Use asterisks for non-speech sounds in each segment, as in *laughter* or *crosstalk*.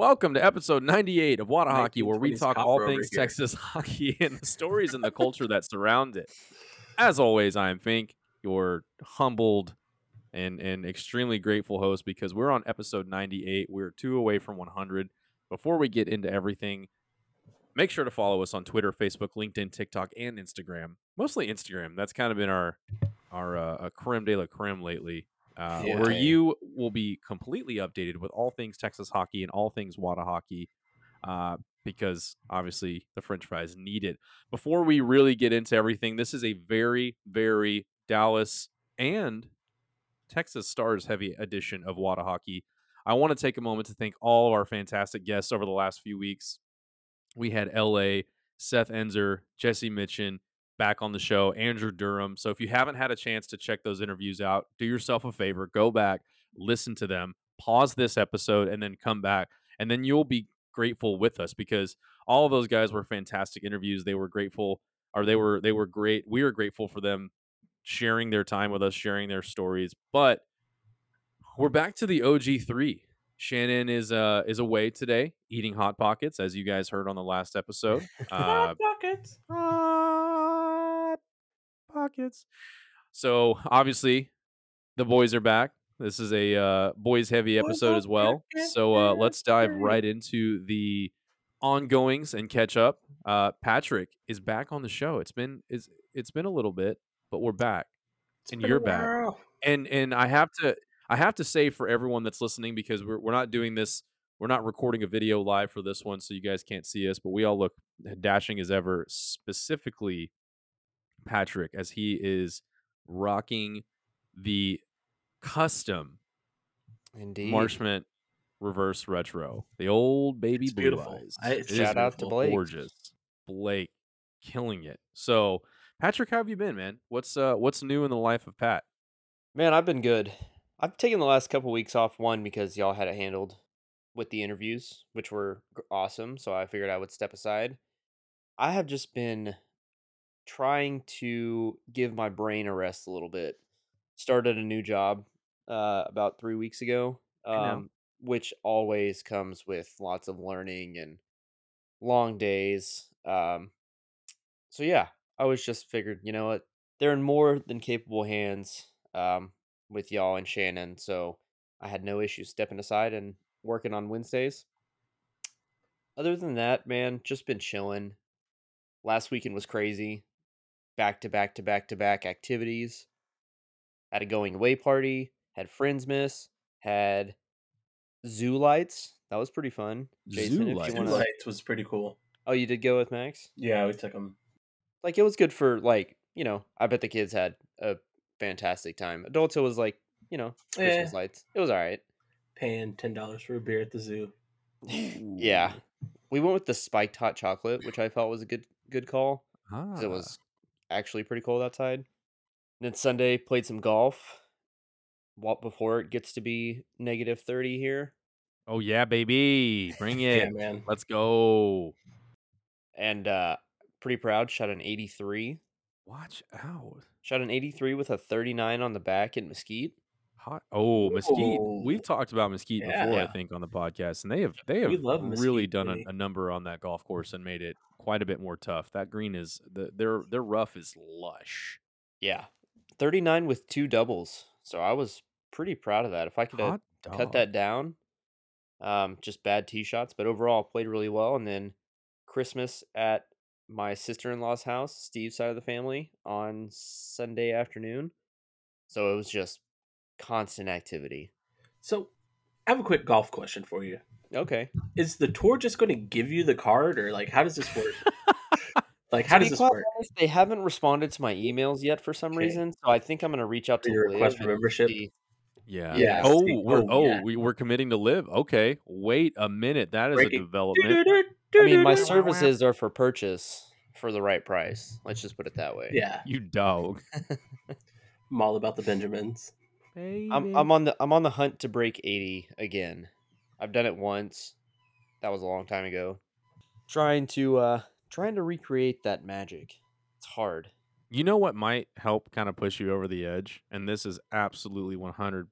welcome to episode 98 of Wada Hockey, where we talk all things here. Texas *laughs* hockey and the stories and the *laughs* culture that surround it. As always, I am Fink, your humbled and and extremely grateful host because we're on episode 98. We're two away from 100. Before we get into everything, make sure to follow us on Twitter, Facebook, LinkedIn, TikTok, and Instagram. Mostly Instagram. That's kind of been our our uh, creme de la creme lately, uh, Yeah. where you will be completely updated with all things Texas hockey and all things Wada hockey. Uh, because obviously the French fries need it. Before we really get into everything, this is a very, very Dallas and Texas Stars heavy edition of Wada Hockey. I want to take a moment to thank all of our fantastic guests over the last few weeks. We had LA, Seth Enzer, Jesse Mitchin back on the show, Andrew Durham. So if you haven't had a chance to check those interviews out, do yourself a favor, go back, listen to them, pause this episode, and then come back. And then you'll be grateful with us because all of those guys were fantastic interviews. They were grateful or they were they were great. We were grateful for them sharing their time with us, sharing their stories. But we're back to the OG three. Shannon is uh is away today eating hot pockets, as you guys heard on the last episode. *laughs* Uh, pockets. hot pockets. So obviously, the boys are back. This is a uh, boys heavy episode as well. So uh, let's dive right into the ongoings and catch up. Uh, Patrick is back on the show. It's been it's it's been a little bit, but we're back. And you're back. and and I have to I have to say for everyone that's listening because we're we're not doing this we're not recording a video live for this one so you guys can't see us but we all look dashing as ever specifically Patrick as he is rocking the custom Indeed. Marchment reverse retro the old baby It's blue beautiful. eyes I- it's It is Shout out to Blake. gorgeous Blake killing it so Patrick how have you been man what's uh what's new in the life of Pat Man, I've been good. I've taken the last couple weeks off. One because y'all had it handled with the interviews, which were awesome. So I figured I would step aside. I have just been trying to give my brain a rest a little bit. Started a new job uh, about three weeks ago, um, which always comes with lots of learning and long days. Um, so yeah, I was just figured, you know what, they're in more than capable hands um, with y'all and Shannon. So I had no issue stepping aside and working on Wednesdays. Other than that, man, just been chilling. Last weekend was crazy. Back to back to back to back activities. Had a going away party. Had friends miss. Had zoo lights. That was pretty fun. Jason, Zoo lights. Wanna- lights was pretty cool. Oh, you did go with Max? Yeah, we took him. like it was good for like you know i bet the kids had a fantastic time adults it was like you know christmas Eh. lights it was all right Paying ten dollars for a beer at the zoo. yeah we went with the spiked hot chocolate which i felt was a good good call 'cause Ah. it was actually pretty cold outside and then sunday played some golf what before it gets to be negative 30 here Oh yeah, baby. Bring *laughs* it. Yeah, man. Let's go. and uh pretty proud shot an 83 Watch out. shot an 83 with a 39 on the back in mesquite Hot. Oh, Mesquite. Ooh. We've talked about Mesquite before, I think, on the podcast, and they have they have love really Mesquite, done a, a number on that golf course and made it quite a bit more tough. That green is the their their rough is lush. Yeah. 39 with two doubles. So I was pretty proud of that. If I could have cut that down, um, just bad tee shots, but overall played really well. And then Christmas at my sister in law's house, Steve's side of the family, on Sunday afternoon. So it was just constant activity. So, I have a quick golf question for you. Okay. Is the tour just going to give you the card, or like how does this work? *laughs* like how To does this work? honest, they haven't responded to my emails yet for some Okay. reason. So I think I'm going to reach out For to your request for membership? see- Yeah. Yeah, Oh, we're oh, oh, yeah. we, we're committing to live. Okay. Wait a minute. That is Breaking- a development. I mean, my services are for purchase for the right price. Let's just put it that way. Yeah, You dog. *laughs* I'm all about the Benjamins. I'm I'm on the I'm on the hunt to break 80 again. I've done it once. That was a long time ago. Trying to uh trying to recreate that magic. It's hard. You know what might help kind of push you over the edge? And this is absolutely 100%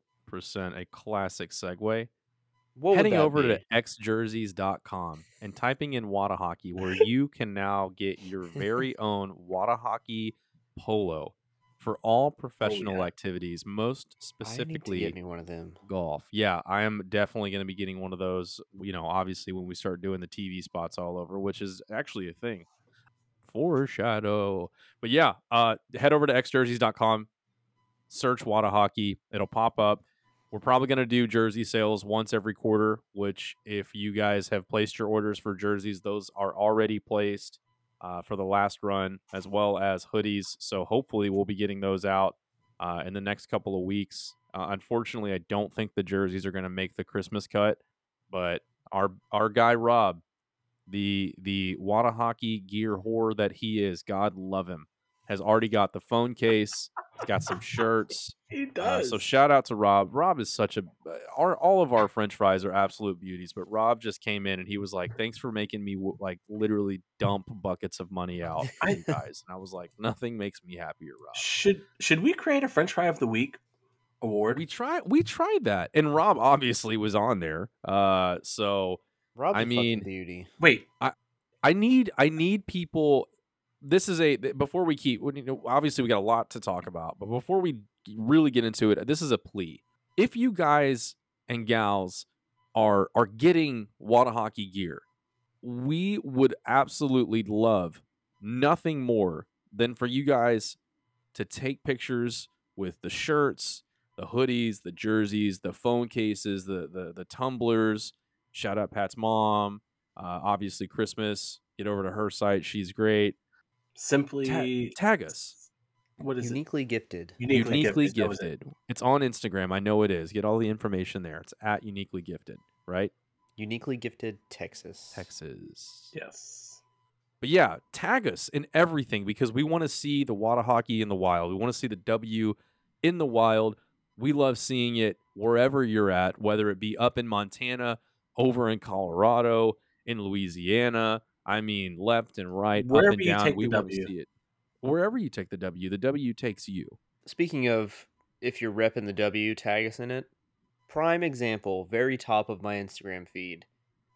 a classic segue. What heading over be? to xjerseys.com and typing in Wada Hockey, where you can now get your very *laughs* own Wada Hockey polo for all professional yeah. activities, most I need to specifically get me one of them. golf. Yeah, I am definitely going to be getting one of those. You know, obviously when we start doing the TV spots all over, which is actually a thing. Foreshadow. But yeah, uh, head over to xjerseys.com, search Wada Hockey. It'll pop up. We're probably going to do jersey sales once every quarter, which, if you guys have placed your orders for jerseys, those are already placed uh, for the last run, as well as hoodies. So hopefully, we'll be getting those out uh, in the next couple of weeks. Uh, unfortunately, I don't think the jerseys are going to make the Christmas cut, but our our guy Rob, the the Wada hockey gear whore that he is, God love him, has already got the phone case. He's got some shirts. *laughs* He Uh, does. so shout out to Rob. Rob is such a uh, our all of our French fries are absolute beauties, but Rob just came in and he was like, "Thanks for making me w- like literally dump buckets of money out *laughs* for you guys." And I was like, "Nothing makes me happier, Rob." should should we create a French fry of the week award? We tried we tried that, and Rob obviously was on there. Uh, so Rob, I mean- beauty. Wait, I, I need I need people. This is a before we keep. Obviously, we got a lot to talk about, but before we really get into it, this is a plea. If you guys and gals are are getting water hockey gear, we would absolutely love nothing more than for you guys to take pictures with the shirts, the hoodies, the jerseys, the phone cases, the the the tumblers. Shout out Pat's mom. Uh, obviously, Christmas. Get over to her site. She's great. Simply Ta- tag us. what is Uniquely gifted. it? Uniquely, Uniquely gifted. that it. gifted. It's on Instagram. I know it is. Get all the information there. It's at uniquely gifted, right? Uniquely gifted Texas. Texas. Yes. But yeah, tag us in everything because we want to see the water hockey in the wild. We want to see the W in the wild. We love seeing it wherever you're at, whether it be up in Montana, over in Colorado, in Louisiana. I mean, left and right, Wherever up and down. we want to see it. Wherever you take the W, the W takes you. Speaking of, if you're repping the W, tag us in it. Prime example, very top of my Instagram feed.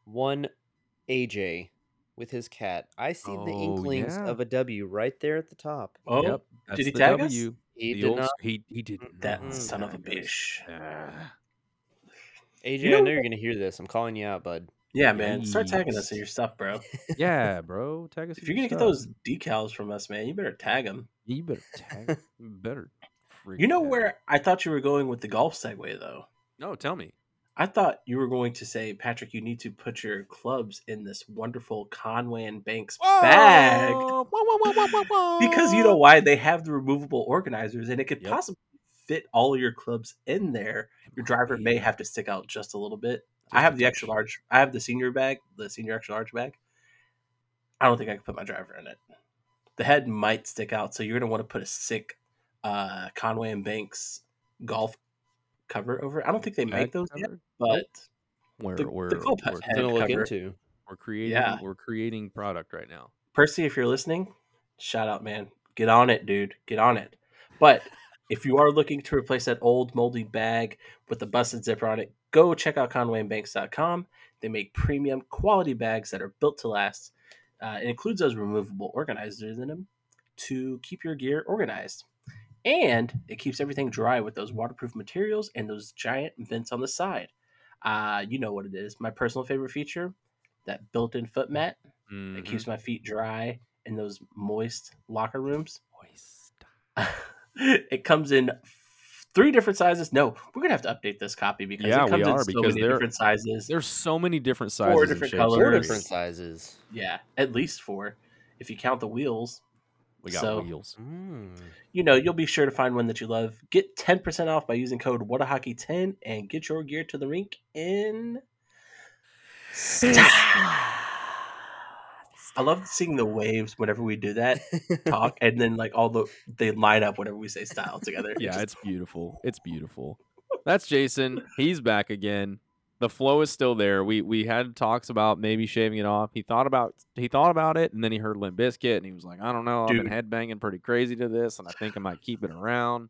One AJ with his cat. I see the Oh, inklings yeah. of a W right there at the top. Oh, Yep, did he the tag us? He The did old- not. He he did that not son of a bitch. Ah. AJ, You know I know you're gonna hear this. I'm calling you out, bud. Yeah, man. Start tagging us Yikes. in your stuff, bro. *laughs* yeah, bro. Tag us. If you're your gonna get stuff. those decals from us, man, you better tag them. you better tag. *laughs* you better. You know tag. where I thought you were going with the golf segue, though. No, tell me. I thought you were going to say, Patrick, you need to put your clubs in this wonderful Conway and Banks bag Whoa, whoa, whoa, whoa, whoa, whoa, because you know why they have the removable organizers, and it could Yep. possibly fit all of your clubs in there. Your driver may have to stick out just a little bit. I have the extra large. I have the senior bag, the senior extra large bag. I don't think I can put my driver in it. The head might stick out, so you're gonna want to put a sick uh, Conway and Banks golf cover over. I don't think they make Bag those yet, but We're the- we're the club we're, head Something to look cover. into. we're creating Yeah. we're creating product right now. Percy, if you're listening, shout out, man. Get on it, dude. Get on it. But if you are looking to replace that old moldy bag with the busted zipper on it, go check out ConwayandBanks.com. They make premium quality bags that are built to last. Uh, it includes those removable organizers in them to keep your gear organized. And it keeps everything dry with those waterproof materials and those giant vents on the side. Uh, you know what it is. My personal favorite feature that built in foot mat it Mhm. keeps my feet dry in those moist locker rooms. Moist. *laughs* it comes in three different sizes. No, we're gonna have to update this copy because Yeah, it we comes are, in so because many there- different sizes. There's so many different sizes, Four different colors. Four different sizes. Yeah, at least four, if you count the wheels. We got So- wheels. Mm. You know, you'll be sure to find one that you love. Get ten percent off by using code WhataHockey10 and get your gear to the rink in. *sighs* I love seeing the waves whenever we do that talk, *laughs* and then like all the they line up whenever we say style together. Yeah, just- it's beautiful. It's beautiful. That's Jason. He's back again. The flow is still there. We we had talks about maybe shaving it off. He thought about he thought about it, and then he heard Limp Bizkit, and he was like, I don't know. I've been headbanging pretty crazy to this, and I think I might keep it around.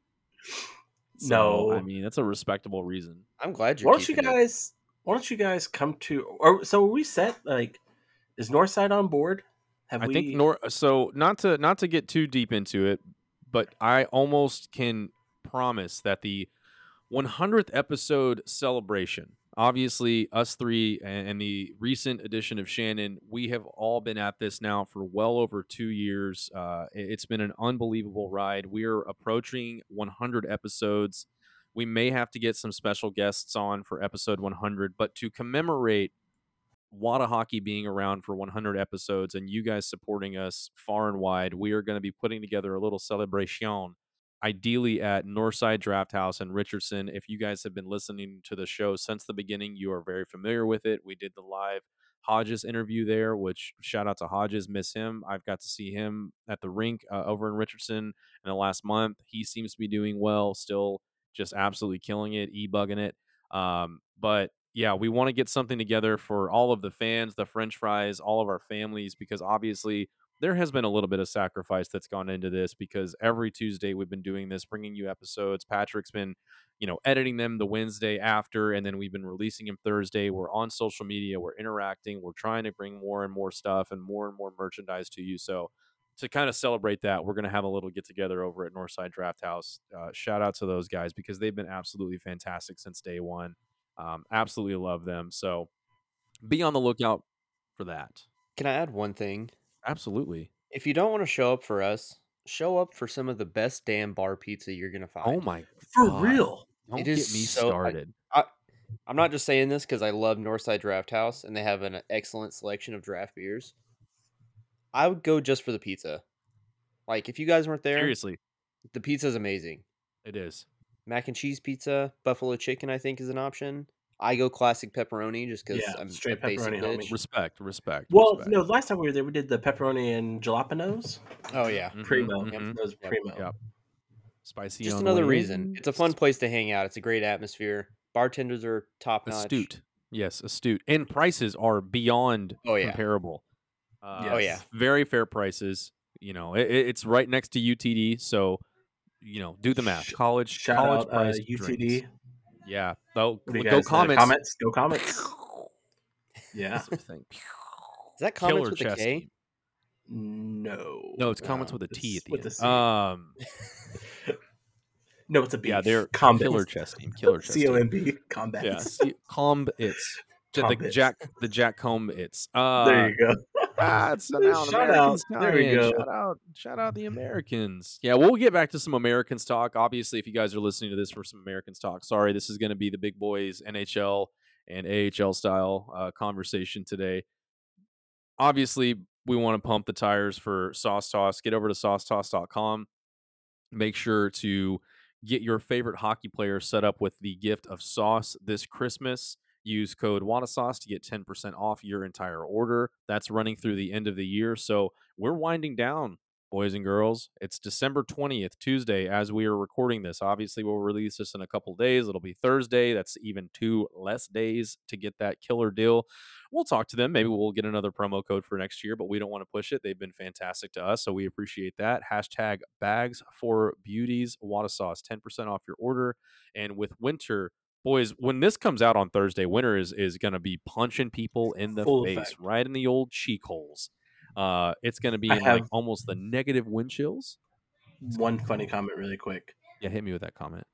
So, No. I mean that's a respectable reason. I'm glad you're. Why don't you keeping it. guys why don't you guys come to? Or so are we set? Like, is Northside on board? Have I we? think nor so not to not to get too deep into it, but I almost can promise that the 100th episode celebration, obviously us three and, the recent addition of Shannon, we have all been at this now for well over two years. Uh, it's been an unbelievable ride. We're approaching 100 episodes. We may have to get some special guests on for episode 100, but to commemorate Wada Hockey being around for 100 episodes and you guys supporting us far and wide, we are going to be putting together a little celebration, ideally at Northside Draft House in Richardson. If you guys have been listening to the show since the beginning, you are very familiar with it. We did the live Hodges interview there, which shout out to Hodges, miss him. I've got to see him at the rink uh, over in Richardson in the last month. He seems to be doing well, still just absolutely killing it, e bugging it. Um, but yeah, we want to get something together for all of the fans, the French fries, all of our families, because obviously there has been a little bit of sacrifice that's gone into this because every Tuesday we've been doing this, bringing you episodes. Patrick's been, you know, editing them the Wednesday after, and then we've been releasing them Thursday. We're on social media, we're interacting, we're trying to bring more and more stuff and more and more merchandise to you. So, to kind of celebrate that, we're going to have a little get together over at Northside Draft House. Uh, shout out to those guys because they've been absolutely fantastic since day one. Um, absolutely love them. So be on the lookout for that. Can I add one thing? Absolutely. If you don't want to show up for us, show up for some of the best damn bar pizza you're gonna find. Oh my For God. real. Don't It get is me so- I- started. I'm not just saying this because I love Northside Draft House and they have an excellent selection of draft beers. I would go just for the pizza. Like if you guys weren't there, Seriously, the pizza is amazing. it is. Mac and cheese pizza, buffalo chicken, I think is an option. I go classic pepperoni just because Yeah, I'm straight a basic pepperoni, homie. bitch. Respect, respect. Well, respect. no, last time we were there, we did the pepperoni and jalapenos. Oh yeah, Mhm, Primo. mhm. That was Yep, primo. yep. Spicy. just on another reason. It's a fun place to hang out. It's a great atmosphere. Bartenders are top notch. Astute. Yes, astute. And prices are beyond Oh, yeah. comparable. Uh, Oh, yeah. Very fair prices. You know, it, it- it's right next to UTD, so you know, do the math. College, Shout college out uh, UTD. drinks. Yeah. Though, What do you go guys, uh, comments. comments. Go comments. *laughs* Yeah. That's the thing. Is that comments with a chess No. No, it's comments No, with a T at the with end. C. Um, *laughs* No, it's a B. yeah, they're Combats. killer chess team. Killer *laughs* chess C O team. M B. Combats. Yeah, see, comb it's the Jack the Jack comb it's. Uh, there you go. Ah, it's *laughs* an out Shout out. There we go. Shout out, shout out the Americans. Yeah, we'll get back to some Americans talk. Obviously, if you guys are listening to this for some Americans talk, sorry, this is going to be the big boys NHL and AHL style uh, conversation today. Obviously, we want to pump the tires for Sauce Toss. Get over to saucetoss.com. Make sure to get your favorite hockey player set up with the gift of sauce this Christmas. Use code WANASauce to get 10% off your entire order. That's running through the end of the year. So we're winding down, boys and girls. It's December 20th, Tuesday, as we are recording this. Obviously, we'll release this in a couple days. It'll be Thursday. That's even two less days to get that killer deal. We'll talk to them. Maybe we'll get another promo code for next year, but we don't want to push it. They've been fantastic to us, so we appreciate that. Hashtag bags for beauties, Wada sauce, 10% off your order. And with winter, boys, when this comes out on Thursday, winter is is going to be punching people in the Full face, effect. right in the old cheek holes. Uh, it's going to be in like almost the negative wind chills. One funny comment, really quick. Yeah, hit me with that comment.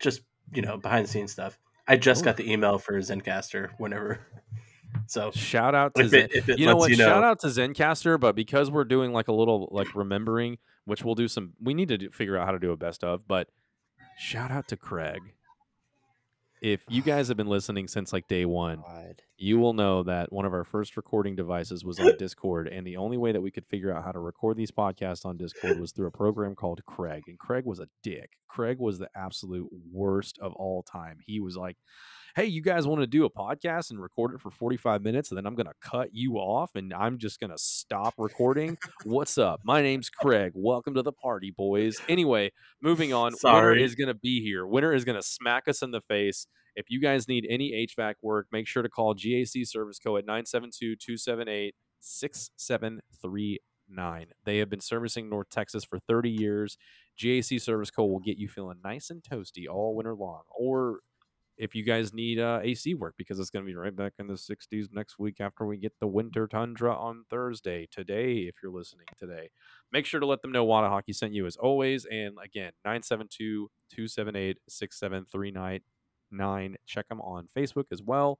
Just you know, behind the scenes stuff. I just Oh. got the email for Zencastr. Whenever. *laughs* So Shout out to Zen. it, if it you know what? you know, Shout out to Zencastr, but because we're doing like a little like remembering, which we'll do some. We need to do, figure out how to do a best of, but shout out to Craig. If you *sighs* guys have been listening since like day one, God. you will know that one of our first recording devices was on Discord, and the only way that we could figure out how to record these podcasts on Discord was through a program called Craig. And Craig was a dick. Craig was the absolute worst of all time. He was like, Hey, you guys want to do a podcast and record it for 45 minutes, and then I'm going to cut you off and I'm just going to stop recording? What's up? My name's Craig. Welcome to the party, boys. Anyway, moving on. Winter is going to be here. Winter is going to smack us in the face. If you guys need any HVAC work, make sure to call GAC Service Co. at 972 278 6739. They have been servicing North Texas for 30 years. GAC Service Co. will get you feeling nice and toasty all winter long. Or if you guys need uh, AC work because it's going to be right back in the 60s next week after we get the winter tundra on Thursday. Today, if you're listening today, make sure to let them know Wada Hockey sent you as always. And again, 972 278 6739. Check them on Facebook as well.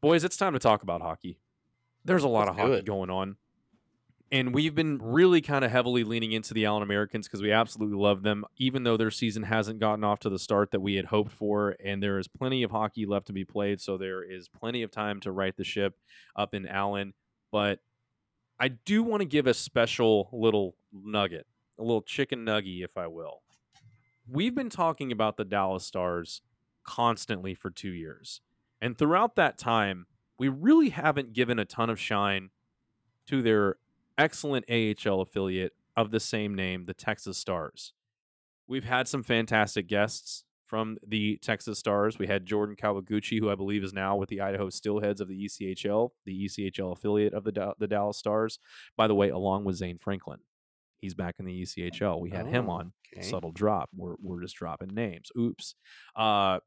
Boys, it's time to talk about hockey. There's a lot Let's of hockey it. going on. And we've been really kind of heavily leaning into the Allen Americans because we absolutely love them, even though their season hasn't gotten off to the start that we had hoped for. And there is plenty of hockey left to be played. So there is plenty of time to right the ship up in Allen. But I do want to give a special little nugget, a little chicken nugget, if I will. We've been talking about the Dallas Stars constantly for two years. And throughout that time, we really haven't given a ton of shine to their excellent AHL affiliate of the same name, the Texas Stars. We've had some fantastic guests from the Texas Stars. We had Jordan Kawaguchi, who I believe is now with the Idaho Steelheads of the ECHL, the ECHL affiliate of the Da- the Dallas Stars. By the way, along with Zane Franklin, he's back in the ECHL. We had him Oh, on okay. subtle drop. We're we're just dropping names. Oops. Uh,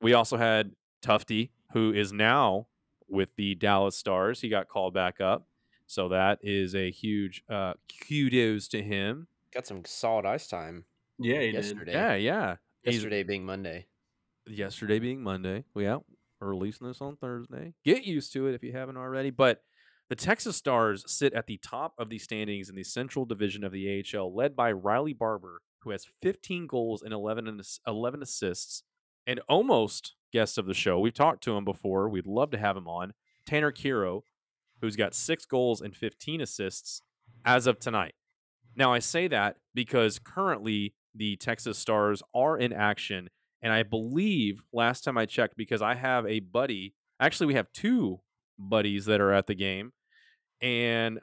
we also had Tufte, who is now with the Dallas Stars. He got called back up, so that is a huge uh, kudos to him. Got some solid ice time Yeah, he did. yesterday. Yeah, yeah. He's- Yesterday being Monday. yesterday being Monday. Yeah, we're releasing this on Thursday. Get used to it if you haven't already. But the Texas Stars sit at the top of the standings in the Central Division of the AHL, led by Riley Barber, who has 15 goals and 11, and 11 assists, and almost guest of the show. We've talked to him before. We'd love to have him on. Tanner Kero, who's got six goals and 15 assists as of tonight. Now, I say that because currently the Texas Stars are in action and I believe last time I checked, because I have a buddy, actually, we have two buddies that are at the game, and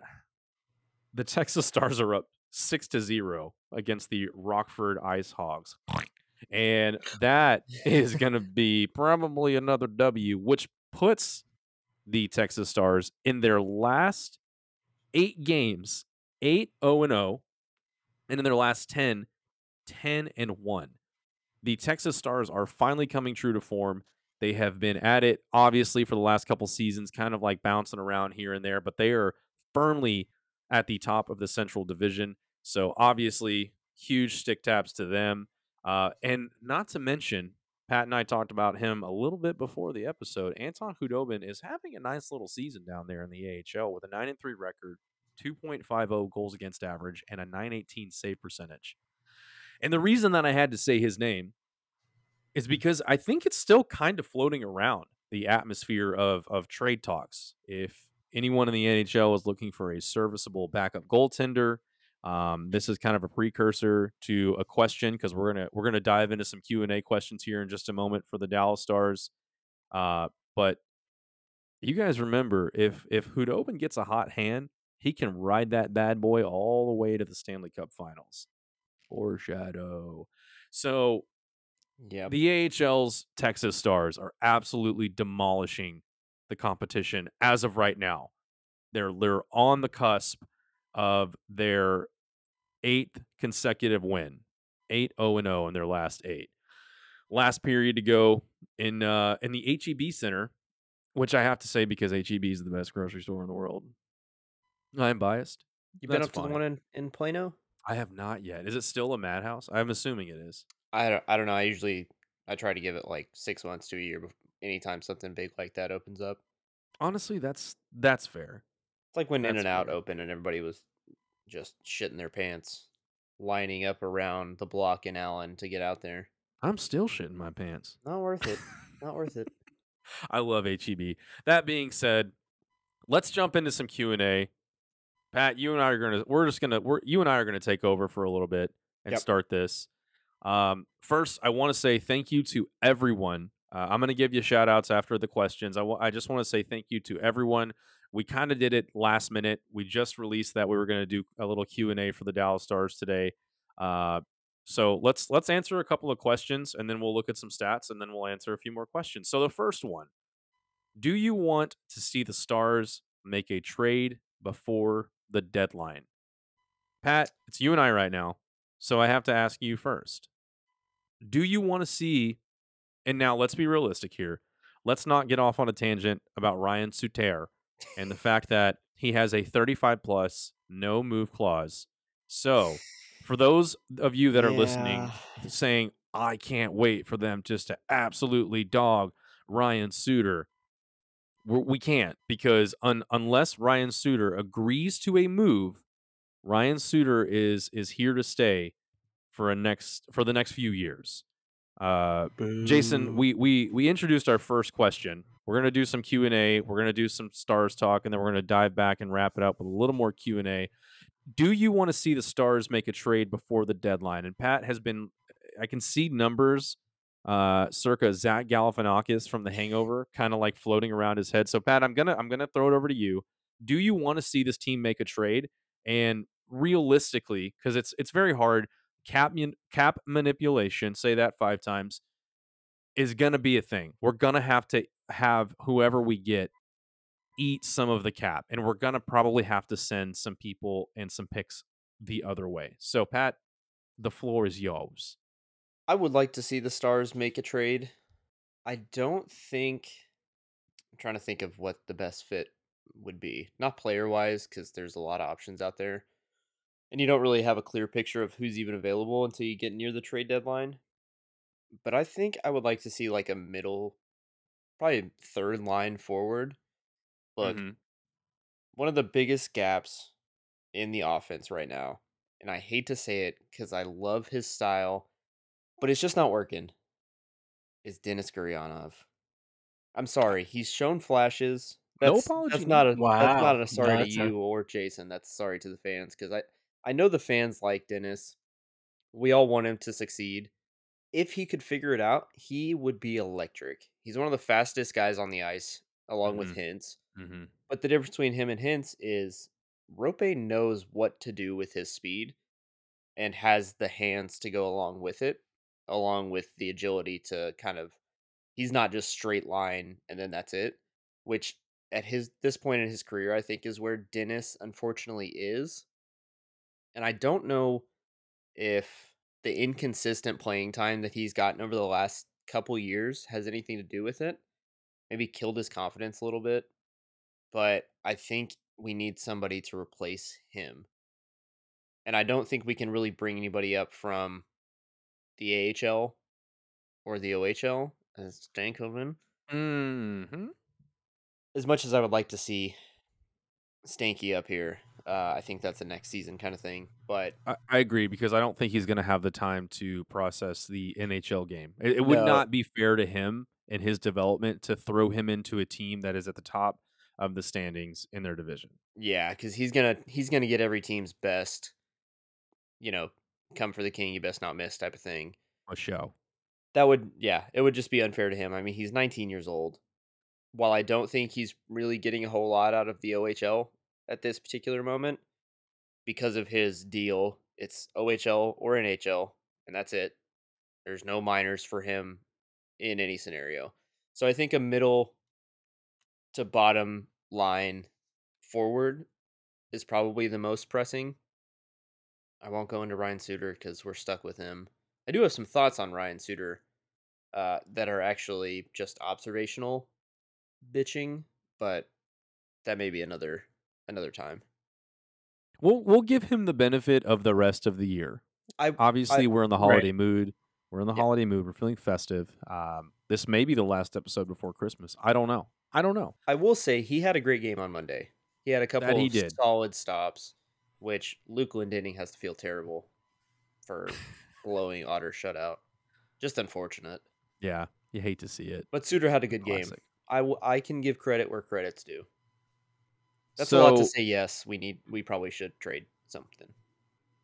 the Texas *laughs* Stars are up six to zero against the Rockford Ice Hogs. And that is going to be probably another W, which puts the Texas Stars in their last eight games, 8 0 and 0, and in their last 10, 10 and 1 the Texas Stars are finally coming true to form. They have been at it, obviously, for the last couple seasons, kind of like bouncing around here and there, but they are firmly at the top of the Central Division. So, obviously, huge stick taps to them. Uh, and not to mention, Pat and I talked about him a little bit before the episode. Anton Khudobin is having a nice little season down there in the AHL with a 9 3 record, 2.50 goals against average, and a 918 save percentage. And the reason that I had to say his name is because I think it's still kind of floating around the atmosphere of of trade talks. If anyone in the NHL is looking for a serviceable backup goaltender, um, this is kind of a precursor to a question because we're gonna we're gonna dive into some Q and A questions here in just a moment for the Dallas Stars. Uh, but you guys remember if if Khudobin gets a hot hand, he can ride that bad boy all the way to the Stanley Cup Finals. Foreshadow. So Yeah. the AHL's Texas Stars are absolutely demolishing the competition as of right now. They're they're on the cusp of their eighth consecutive win. 8 0 and 0 in their last 8. Last period to go in uh in the HEB Center, which I have to say because HEB is the best grocery store in the world. I'm biased. You've been up to the one in, in Plano? I have not yet. Is it still a madhouse? I'm assuming it is. I don't, I don't know. I usually I try to give it like six months to a year anytime something big like that opens up. Honestly, that's that's fair. It's like when In and Out opened and everybody was just shitting their pants, lining up around the block in Allen to get out there. I'm still shitting my pants. Not worth it. *laughs* Not worth it. I love HEB. That being said, let's jump into some Q and A. Pat, you and I are gonna we're just gonna we're you and I are gonna take over for a little bit and Yep. start this. Um, first, I want to say thank you to everyone. Uh, I'm gonna give you shout outs after the questions. I I just want to say thank you to everyone. We kind of did it last minute. We just released that we were gonna do a little Q and A for the Dallas Stars today. Uh, so let's let's answer a couple of questions and then we'll look at some stats and then we'll answer a few more questions. So the first one, do you want to see the Stars make a trade before the deadline? Pat, it's you and I right now. So I have to ask you first. Do you want to see And now let's be realistic here. Let's not get off on a tangent about Ryan Suter and the fact that he has a 35 plus no move clause. So, for those of you that are listening saying, I can't wait for them just to absolutely dog Ryan Suter, we can't because un, unless Ryan Suter agrees to a move, Ryan Suter is is here to stay for a next for the next few years. Uh, Jason, we we we introduced our first question. We're gonna do some Q and A. We're gonna do some stars talk, and then we're gonna dive back and wrap it up with a little more Q and A. Do you want to see the stars make a trade before the deadline? And Pat has been, I can see numbers, uh, circa Zach Galifianakis from The Hangover, kind of like floating around his head. So Pat, I'm gonna I'm gonna throw it over to you. Do you want to see this team make a trade? And realistically, because it's it's very hard, cap cap manipulation. Say that five times is going to be a thing. We're going to have to have whoever we get eat some of the cap, and we're going to probably have to send some people and some picks the other way. So, Pat, the floor is yours. I would like to see the Stars make a trade. I don't think. I'm trying to think of what the best fit would be. Not player wise, because there's a lot of options out there. And you don't really have a clear picture of who's even available until you get near the trade deadline. But I think I would like to see like a middle, probably third line forward. Look, Mhm. one of the biggest gaps in the offense right now, and I hate to say it because I love his style, but it's just not working, is Dennis Gurianov. I'm sorry, he's shown flashes. No That's, apology That's not a that's not a sorry to a- you or Jason. That's sorry to the fans because I I know the fans like Dennis. We all want him to succeed. If he could figure it out, he would be electric. He's one of the fastest guys on the ice, along with Mhm. Hintz. Mm-hmm. But the difference between him and Hintz is Rope knows what to do with his speed and has the hands to go along with it, along with the agility to kind of he's not just straight line and then that's it, which at his this point in his career I think is where Dennis unfortunately is. And I don't know if the inconsistent playing time that he's gotten over the last couple years has anything to do with it. Maybe killed his confidence a little bit but I think we need somebody to replace him. And I don't think we can really bring anybody up from the AHL or the OHL as Stankoven. Mm-hmm. As much as I would like to see Stanky up here, uh, I think that's a next season kind of thing. But I, I agree because I don't think he's going to have the time to process the NHL game. It, it would No. not be fair to him and his development to throw him into a team that is at the top of the standings in their division. yeah, because he's gonna he's gonna get every team's best, you know, come for the king, you best not miss type of thing. A show. That would yeah, it would just be unfair to him. I mean, he's 19 years old. While I don't think he's really getting a whole lot out of the OHL at this particular moment because of his deal, it's OHL or NHL and that's it. There's no minors for him in any scenario. So I think a middle to bottom line forward is probably the most pressing. I won't go into Ryan Suter because we're stuck with him. I do have some thoughts on Ryan Suter uh, that are actually just observational bitching, but that may be another another time. We'll we'll give him the benefit of the rest of the year. I Obviously, we're in the right. holiday mood. We're in the Yeah. holiday mood. We're feeling festive. Um, this may be the last episode before Christmas. I don't know. I don't know. I will say he had a great game on Monday. He had a couple he of did. solid stops, which Luke Glendening has to feel terrible for blowing Otter shutout. Just unfortunate. Yeah, you hate to see it. But Suter had a good game. Classic. I, w- I can give credit where credit's due. That's a lot to say. Yes, we need. We probably should trade something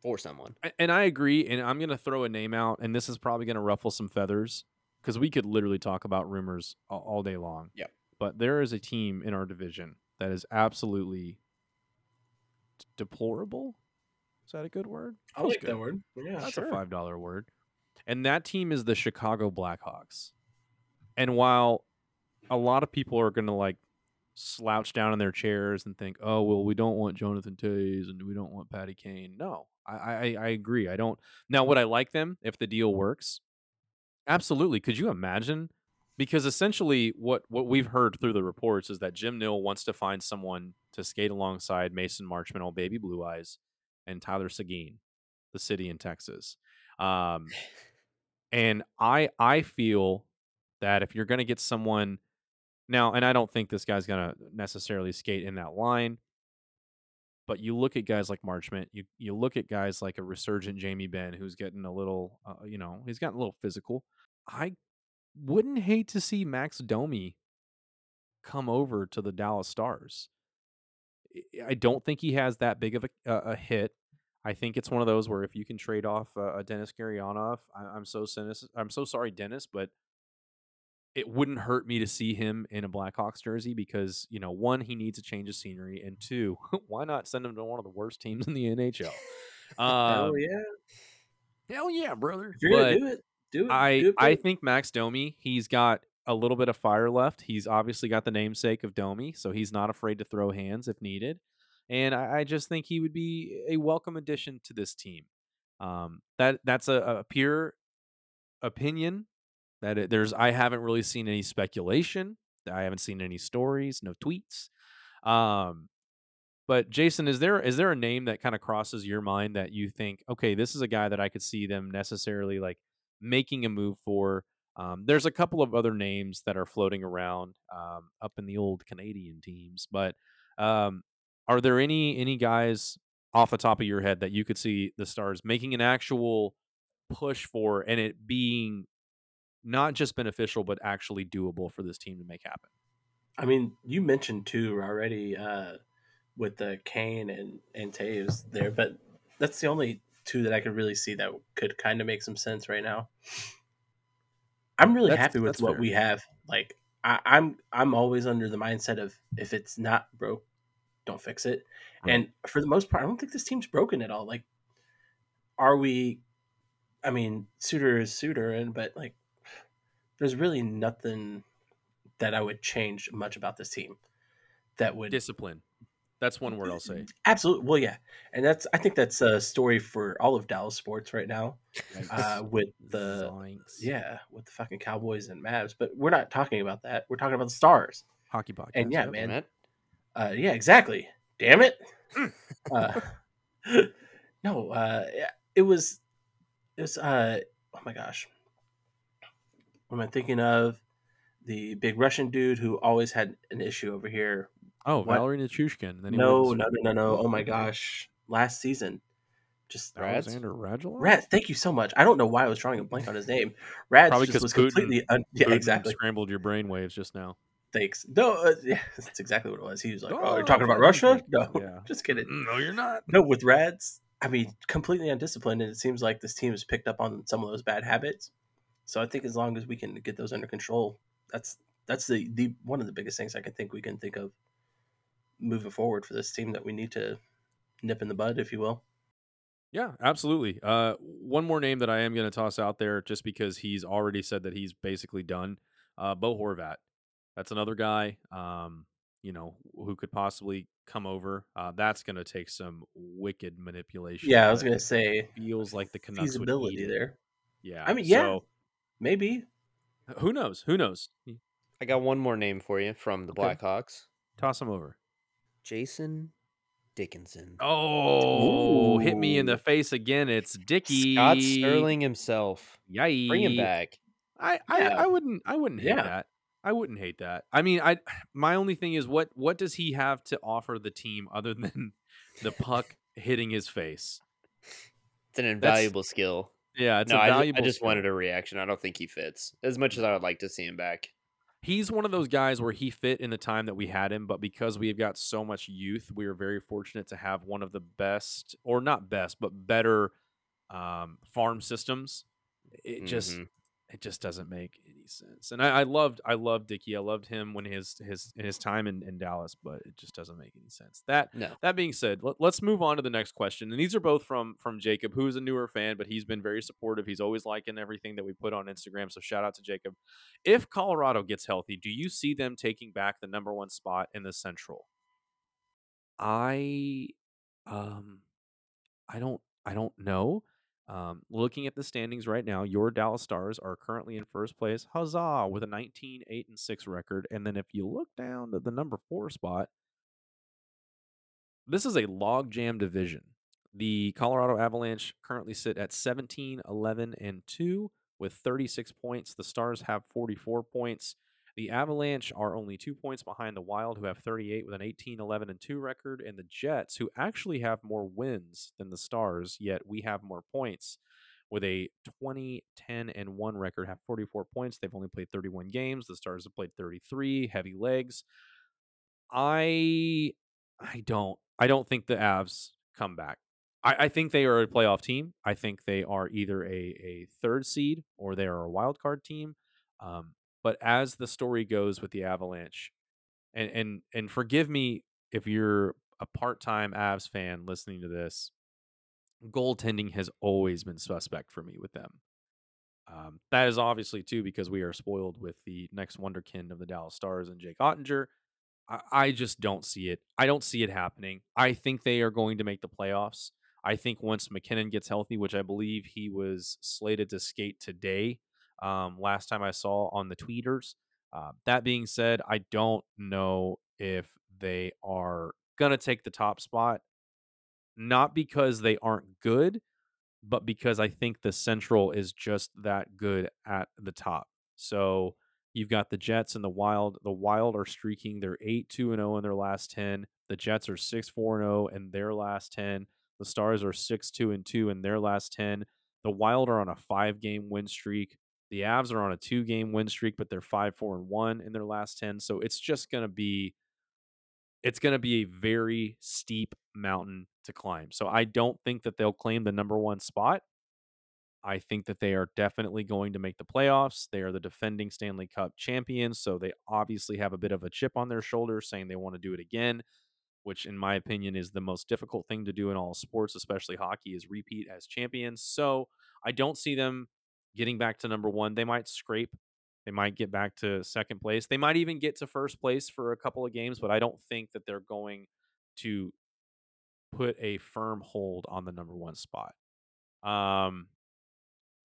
for someone. And I agree. And I'm going to throw a name out, and this is probably going to ruffle some feathers because we could literally talk about rumors all, all day long. Yep. But there is a team in our division that is absolutely d- deplorable. Is that a good word? I like good. that word. Yeah, That's sure. a five dollar word. And that team is the Chicago Blackhawks. And while a lot of people are going to like slouch down in their chairs and think, "Oh, well, we don't want Jonathan Toews and we don't want Patty Kane." No, I, I I agree. I don't. Now, would I like them if the deal works? Absolutely. Could you imagine? Because essentially, what what we've heard through the reports is that Jim Nill wants to find someone to skate alongside Mason Marchment, old baby blue eyes, and Tyler Seguin, the city in Texas. Um, *laughs* and I I feel that if you're going to get someone now, and I don't think this guy's going to necessarily skate in that line, but you look at guys like Marchment, you you look at guys like a resurgent Jamie Benn, who's getting a little, uh, you know, he's gotten a little physical. I wouldn't hate to see Max Domi come over to the Dallas Stars. I- don't think he has that big of a, a a hit. I think it's one of those where if you can trade off uh, a Dennis Gurianov, I, I'm so I'm so sorry, Dennis, but it wouldn't hurt me to see him in a Blackhawks jersey because you know one he needs a change of scenery and two *laughs* why not send him to one of the worst teams in the NHL? *laughs* Hell Um, yeah! hell yeah, brother! If you're gonna do it, do it. I do it I think Max Domi he's got a little bit of fire left. He's obviously got the namesake of Domi, so he's not afraid to throw hands if needed. And I, I just think he would be a welcome addition to this team. Um, that that's a, a pure opinion that it, there's I haven't really seen any speculation. I haven't seen any stories, no tweets. Um, but Jason, is there is there a name that kind of crosses your mind that you think, okay, this is a guy that I could see them necessarily like making a move for? Um, there's a couple of other names that are floating around um, up in the old Canadian teams, but um, are there any any guys off the top of your head that you could see the Stars making an actual push for, and it being not just beneficial but actually doable for this team to make happen? I mean, you mentioned two already uh, with the Kane and and Toews there, but that's the only two that I could really see that could kind of make some sense right now. I'm really That's- happy with what fair. we have. Like I, I'm I'm always under the mindset of if it's not broke, don't fix it. Right. And for the most part, I don't think this team's broken at all. Like, are we? I mean, Suter is Suter, and but like, there's really nothing that I would change much about this team that would Discipline. That's one word I'll say. Absolutely. Well, yeah, and that's I think that's a story for all of Dallas sports right now. Uh, with the Zoinks. yeah, with the fucking Cowboys and Mavs, but we're not talking about that. We're talking about the Stars. hockey podcast. And yeah, man. It. Uh, yeah, exactly. Damn it. Mm. uh, *laughs* no, uh, it was. It was. Uh, oh my gosh. What am I thinking of? The big Russian dude who always had an issue over here Oh, What? Valeri Nichushkin. Then he No, no, no, no, no. Oh my gosh. Last season. Just Rads? Alexander Radulov. Rats, thank you so much. I don't know why I was drawing a blank on his name. Probably just was Putin- completely un- yeah, Putin exactly. Scrambled your brain waves just now. Thanks. No, uh, *laughs* yeah, that's exactly what it was. He was like, "Oh, Oh, you're talking about. Russia?" No, Yeah. *laughs* just kidding. No, you're not. No, with Rads, I mean, completely undisciplined, and it seems like this team has picked up on some of those bad habits. So I think as long as we can get those under control, that's that's the the one of the biggest things I can think we can think of moving forward for this team that we need to nip in the bud, if you will. Yeah, absolutely. Uh, one more name that I am going to toss out there, just because he's already said that he's basically done. Uh, Bo Horvat. That's another guy. Um, you know, who could possibly come over. Uh, that's going to take some wicked manipulation. Yeah, I was gonna say feels like the Canucks would feasibility there. Yeah, I mean, yeah. So, Maybe who knows? Who knows? I got one more name for you from the Okay. Blackhawks. Toss him over. Jason Dickinson. Oh, hit me in the face again. It's Dicky Scott Sterling himself. Yay! Bring him back. I, I, Yeah. I wouldn't I wouldn't hate Yeah. that. I wouldn't hate that. I mean, I my only thing is what what does he have to offer the team other than *laughs* the puck hitting his face? It's an invaluable skill. Yeah, it's no, a I, valuable. I just skill. wanted a reaction. I don't think he fits as much as I would like to see him back. He's one of those guys where he fit in the time that we had him, but because we've got so much youth, we are very fortunate to have one of the best, or not best, but better um, farm systems. It just Mhm. It just doesn't make any sense. And I, I loved I loved Dickey. I loved him when his his in his time in, in Dallas, but it just doesn't make any sense. That No. that being said, let, us move on to the next question. And these are both from from Jacob, who's a newer fan, but he's been very supportive. He's always liking everything that we put on Instagram. So shout out to Jacob. If Colorado gets healthy, do you see them taking back the number one spot in the Central? I um I don't I don't know. Um, looking at the standings right now, your Dallas Stars are currently in first place. Huzzah! With a 19 8 and 6 record. And then if you look down to the number four spot, this is a logjam division. The Colorado Avalanche currently sit at 17, 11, and 2 with 36 points. The Stars have 44 points. The Avalanche are only two points behind the Wild, who have 38 with an 18, 11, and 2 record, and the Jets, who actually have more wins than the Stars, yet we have more points with a 20, 10, and 1 record, have 44 points. They've only played 31 games. The Stars have played 33, heavy legs. I I don't I don't think the Avs come back. I, I think they are a playoff team. I think they are either a, a third seed or they are a wild card team. Um, but as the story goes with the Avalanche, and and and forgive me if you're a part-time Avs fan listening to this, goaltending has always been suspect for me with them. Um, that is obviously too because we are spoiled with the next wonderkind of the Dallas Stars and Jake Oettinger. I, I just don't see it. I don't see it happening. I think they are going to make the playoffs. I think once MacKinnon gets healthy, which I believe he was slated to skate today, um, last time I saw on the tweeters. Uh, that being said, I don't know if they are going to take the top spot, not because they aren't good, but because I think the Central is just that good at the top. So you've got the Jets and the Wild. The Wild are streaking. They're 8 2 and 0 in their last 10. The Jets are 6 4 and 0 in their last 10. The Stars are 6 2 and 2 in their last 10. The Wild are on a five game win streak. The Avs are on a two game win streak, but they're 5 4 and 1 in their last 10. So it's just going to be. It's going to be a very steep mountain to climb. So I don't think that they'll claim the number one spot. I think that they are definitely going to make the playoffs. They are the defending Stanley Cup champions, so they obviously have a bit of a chip on their shoulder saying they want to do it again, which in my opinion is the most difficult thing to do in all sports, especially hockey is repeat as champions. So, I don't see them getting back to number 1. They might scrape. They might get back to second place. They might even get to first place for a couple of games, but I don't think that they're going to put a firm hold on the number 1 spot. Um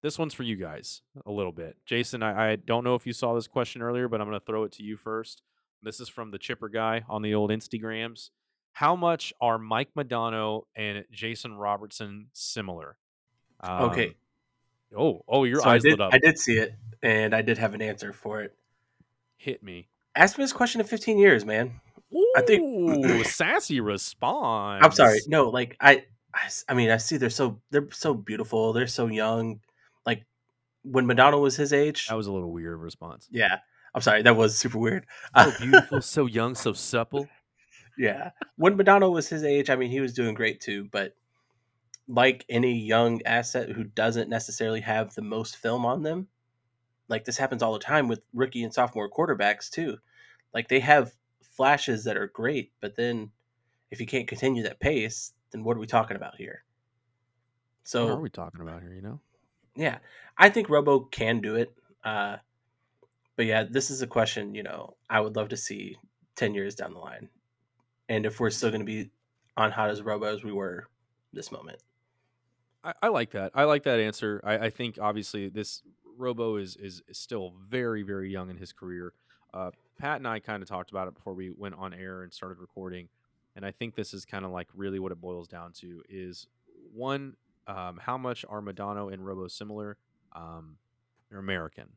this one's for you guys a little bit. Jason, I, I don't know if you saw this question earlier, but I'm going to throw it to you first. This is from the Chipper guy on the old Instagrams. How much are Mike Modano and Jason Robertson similar? Um, okay. Oh, oh, your so eyes I did, lit up. I did see it, and I did have an answer for it. Hit me. Ask me this question in 15 years, man. Ooh, I think *laughs* sassy response. I'm sorry. No, like I, I, I mean, I see they're so they're so beautiful. They're so young like when Modano was his age. That was a little weird response. Yeah, I'm sorry, that was super weird. So *laughs* beautiful, so young, so supple. Yeah, when Modano was his age, I mean, he was doing great too. But like any young asset who doesn't necessarily have the most film on them, like this happens all the time with rookie and sophomore quarterbacks too. Like they have flashes that are great, but then if you can't continue that pace, then what are we talking about here? So what are we talking about here? You know, yeah, I think Robo can do it. Uh, but yeah, this is a question. You know, I would love to see ten years down the line, and if we're still going to be on hot as Robo as we were this moment. I, I like that. I like that answer. I, I, think obviously this Robo is, is is still very very young in his career. Uh, Pat and I kind of talked about it before we went on air and started recording, and I think this is kind of like really what it boils down to is one um, how much are Modano and Robo similar? Um, they're American.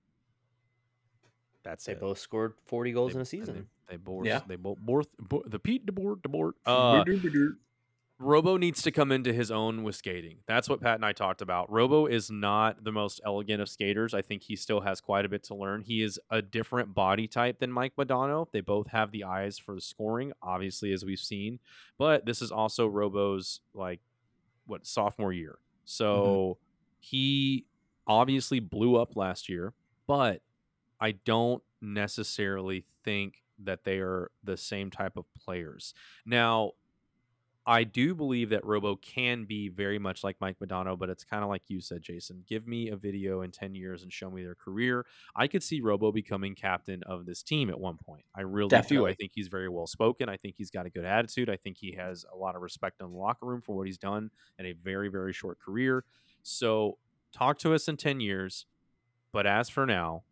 That's they it. both scored 40 goals they, in a season. They, they both, yeah. they both, both, the Pete DeBoer, DeBoer. Uh, *laughs* Robo needs to come into his own with skating. That's what Pat and I talked about. Robo is not the most elegant of skaters. I think he still has quite a bit to learn. He is a different body type than Mike Modano. They both have the eyes for the scoring, obviously, as we've seen. But this is also Robo's like what sophomore year. So mm-hmm. he obviously blew up last year, but I don't necessarily think that they are the same type of players. Now, I do believe that Robo can be very much like Mike Modano, but it's kind of like you said, Jason. Give me a video in 10 years and show me their career. I could see Robo becoming captain of this team at one point. I really Definitely. do. I think he's very well spoken. I think he's got a good attitude. I think he has a lot of respect in the locker room for what he's done in a very, very short career. So talk to us in 10 years. But as for now,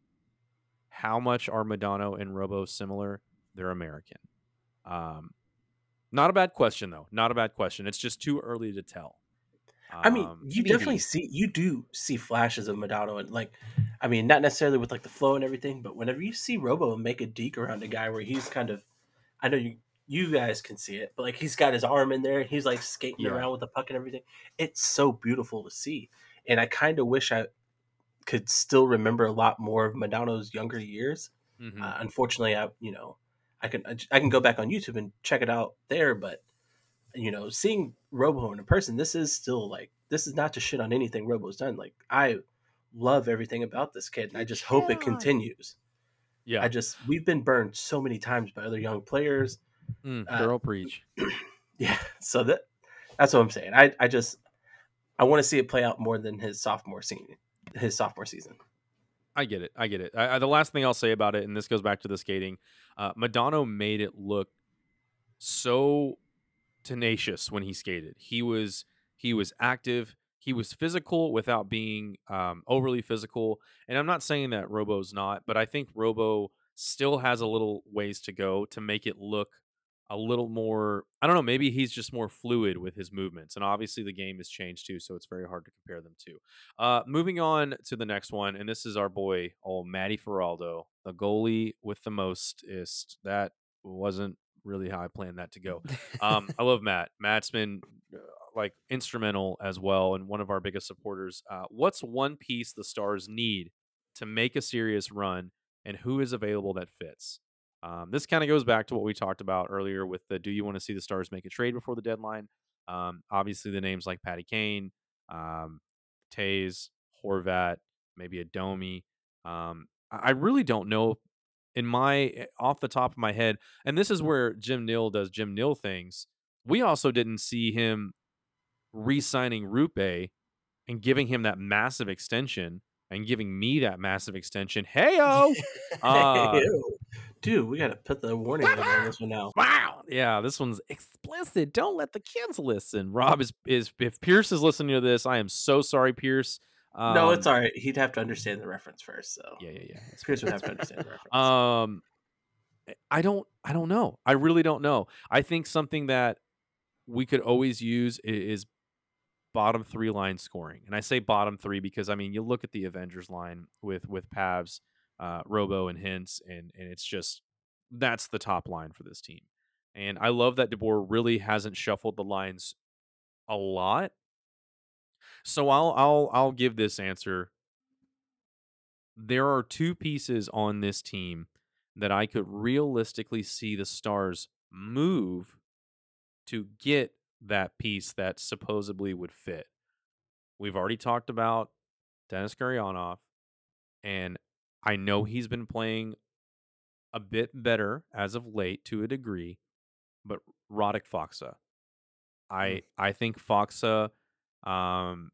how much are Modano and Robo similar? They're American. Um, not a bad question though. Not a bad question. It's just too early to tell. I mean, Um, you TBD. definitely see you do see flashes of Modano and like, I mean, not necessarily with like the flow and everything, but whenever you see Robo make a deke around a guy where he's kind of, I know you you guys can see it, but like he's got his arm in there and he's like skating Yeah. around with the puck and everything. It's so beautiful to see, and I kind of wish I could still remember a lot more of Modano's younger years. mhm. Uh, unfortunately, I you know I can I can go back on YouTube and check it out there, but you know, seeing Robo in person, this is still like this is not to shit on anything Robo's done. Like I love everything about this kid, and I just hope it continues. yeah. I just we've been burned so many times by other young players. Mm, uh, girl preach. *clears throat* Yeah, so that that's what I'm saying. I I just I want to see it play out more than his sophomore season, his sophomore season. I get it. I get it. I, I, the last thing I'll say about it, and this goes back to the skating, uh, Modano made it look so tenacious when he skated. He was he was active. He was physical without being um, overly physical. And I'm not saying that Robo's not, but I think Robo still has a little ways to go to make it look a little more. I don't know. Maybe he's just more fluid with his movements. And obviously the game has changed too, so it's very hard to compare them to. Uh, moving on to the next one, and this is our boy, oh Matty Feraldo, the goalie with the most mostest. That wasn't really how I planned that to go. Um, *laughs* I love Matt. Matt's been uh, like instrumental as well, and one of our biggest supporters. Uh, what's one piece the Stars need to make a serious run, and who is available that fits? Um, this kind of goes back to what we talked about earlier with the Do you want to see the Stars make a trade before the deadline? Um, obviously, the names like Patty Kane, um, Toews, Horvat, maybe a Domi. Um, I really don't know in my eh, off the top of my head, and this is where Jim Nill does Jim Nill things. We also didn't see him re-signing Rupe and giving him that massive extension and giving me that massive extension. *laughs* Heyo, uh, Ew. Dude, we gotta put the warning label on this one now. *laughs* Wow. Yeah, this one's explicit. Don't let the kids listen. Rob is is if Pierce is listening to this, I am so sorry, Pierce. Um, no, it's all right. He'd have to understand the reference first. So Yeah, yeah, yeah. Chris fine, would have to understand the *laughs* reference. Um, I don't, I don't know. I really don't know. I think something that we could always use is bottom three line scoring, and I say bottom three because I mean you look at the Avengers line with with Pavs, uh, Robo, and Hintz, and and it's just that's the top line for this team. And I love that DeBoer really hasn't shuffled the lines a lot. So I'll I'll I'll give this answer. There are two pieces on this team that I could realistically see the Stars move to get that piece that supposedly would fit. We've already talked about Denis Gurianov, and I know he's been playing a bit better as of late to a degree, but Radek Faksa. I I think Faksa um,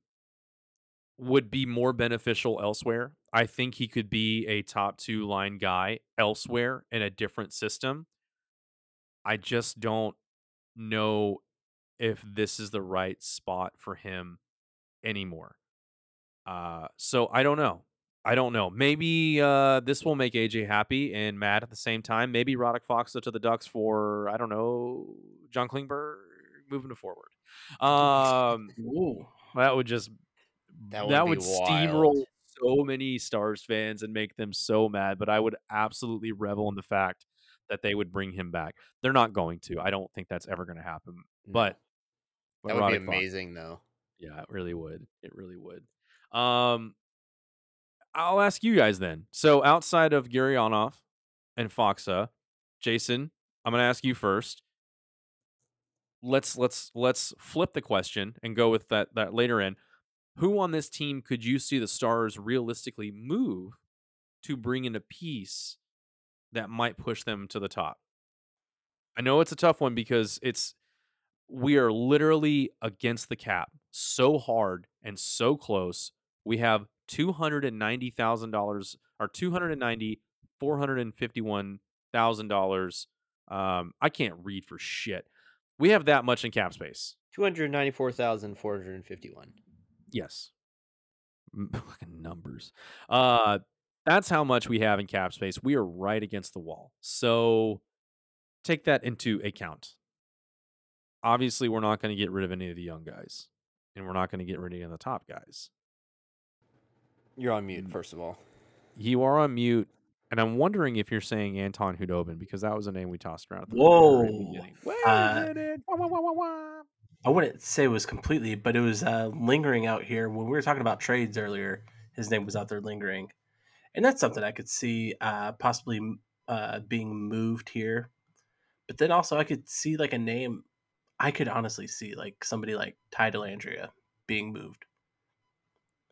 would be more beneficial elsewhere. I think he could be a top two line guy elsewhere in a different system. I just don't know if this is the right spot for him anymore. Uh, so I don't know. I don't know. Maybe uh, this will make AJ happy and mad at the same time. Maybe Radek Fox to the Ducks for I don't know John Klingberg moving to forward. Um, Ooh. that would just That that would would, steamroll so many Stars fans and make them so mad. But I would absolutely revel in the fact that they would bring him back. They're not going to. I don't think that's ever going to happen. No. But, that would be Radek Fox- amazing, though. yeah, it really would. It really would. Um, I'll ask you guys then. So outside of Gurianov and Faksa, Jason, I'm going to ask you first. Let's let's let's flip the question and go with that that later in. Who on this team could you see the Stars realistically move to bring in a piece that might push them to the top? I know it's a tough one because it's we are literally against the cap so hard and so close. We have two hundred and ninety thousand dollars, or two hundred and ninety, four hundred and fifty-one thousand dollars. Um, I can't read for shit. We have that much in cap space. Two hundred ninety-four thousand four hundred fifty-one. Yes. *laughs* Fucking numbers. Uh, that's how much we have in cap space. We are right against the wall. So take that into account. Obviously, we're not going to get rid of any of the young guys, and we're not going to get rid of any of the top guys. You're on mute, Mm. first of all. You are on mute, and I'm wondering if you're saying Anton Khudobin because that was a name we tossed around. At the Whoa. beginning. Uh, a. Wah, wah, wah, wah, wah. I wouldn't say it was completely, but it was uh, lingering out here. When we were talking about trades earlier, his name was out there lingering. And that's something I could see uh, possibly uh, being moved here. But then also, I could see like a name, I could honestly see like somebody like Ty Dellandrea being moved.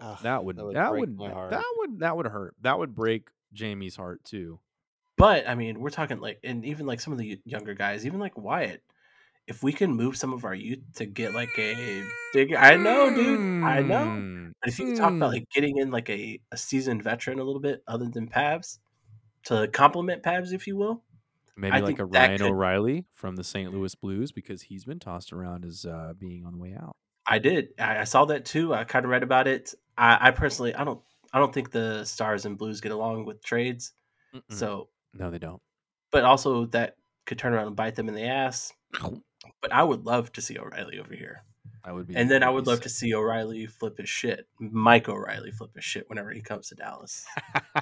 Ugh, That would would that would my heart. that would that would hurt. That would break Jamie's heart too. But I mean, we're talking like, and even like some of the younger guys, even like Wyatt. If we can move some of our youth to get like a bigger, I know, dude, I know. Mm, But if you can talk about mm. like getting in like a, a seasoned veteran a little bit other than Pavs to complement Pavs, if you will, maybe I like a Ryan could- O'Reilly from the St. Louis Blues because he's been tossed around as uh, being on the way out. I did. I, I saw that too. I kind of read about it. I, I personally, I don't, I don't think the Stars and Blues get along with trades. Mm-mm. So, no, they don't. but also that could turn around and bite them in the ass. But I would love to see O'Reilly over here, I would be, and then I would love to see O'Reilly flip his shit. Mike O'Reilly flip his shit whenever he comes to Dallas.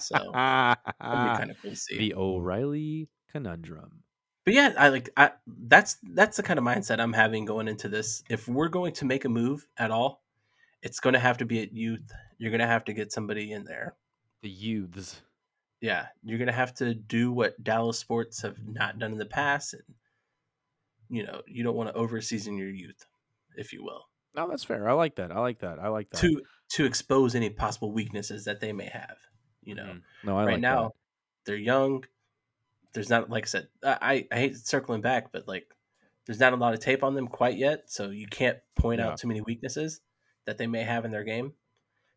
So that'd be *laughs* kind of cool to see. the O'Reilly conundrum. But yeah, I like I that's that's the kind of mindset I'm having going into this. If we're going to make a move at all, it's going to have to be at youth. You're going to have to get somebody in there. The youths. Yeah, you're going to have to do what Dallas sports have not done in the past and you know, you don't want to overseason your youth, if you will, No, that's fair. I like that. I like that. I like that. to to expose any possible weaknesses that they may have, you know. Mhm. No, I right like now that. they're young there's not like i said I, I hate circling back but like there's not a lot of tape on them quite yet so you can't point Yeah. out too many weaknesses that they may have in their game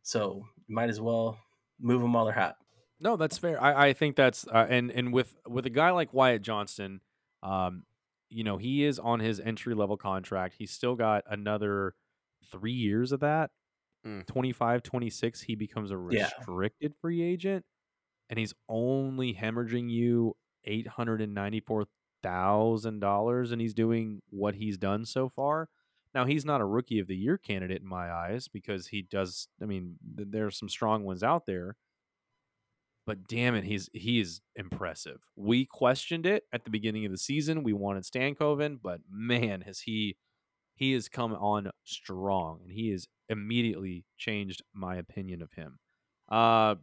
so you might as well move them while they're hot No, that's fair. I, I think that's uh, and and with with a guy like Wyatt Johnston, um, you know, he is on his entry level contract. He's still got another three years of that. Mm. 25, 26, he becomes a Yeah. restricted free agent, and he's only hemorrhaging you eight hundred and ninety four thousand dollars, and he's doing what he's done so far. Now he's not a rookie of the year candidate in my eyes because he does. I mean, th- there's some strong ones out there, but damn it, he's he is impressive. We questioned it at the beginning of the season. We wanted Stankoven, but man, has he he has come on strong, and he has immediately changed my opinion of him. Uh,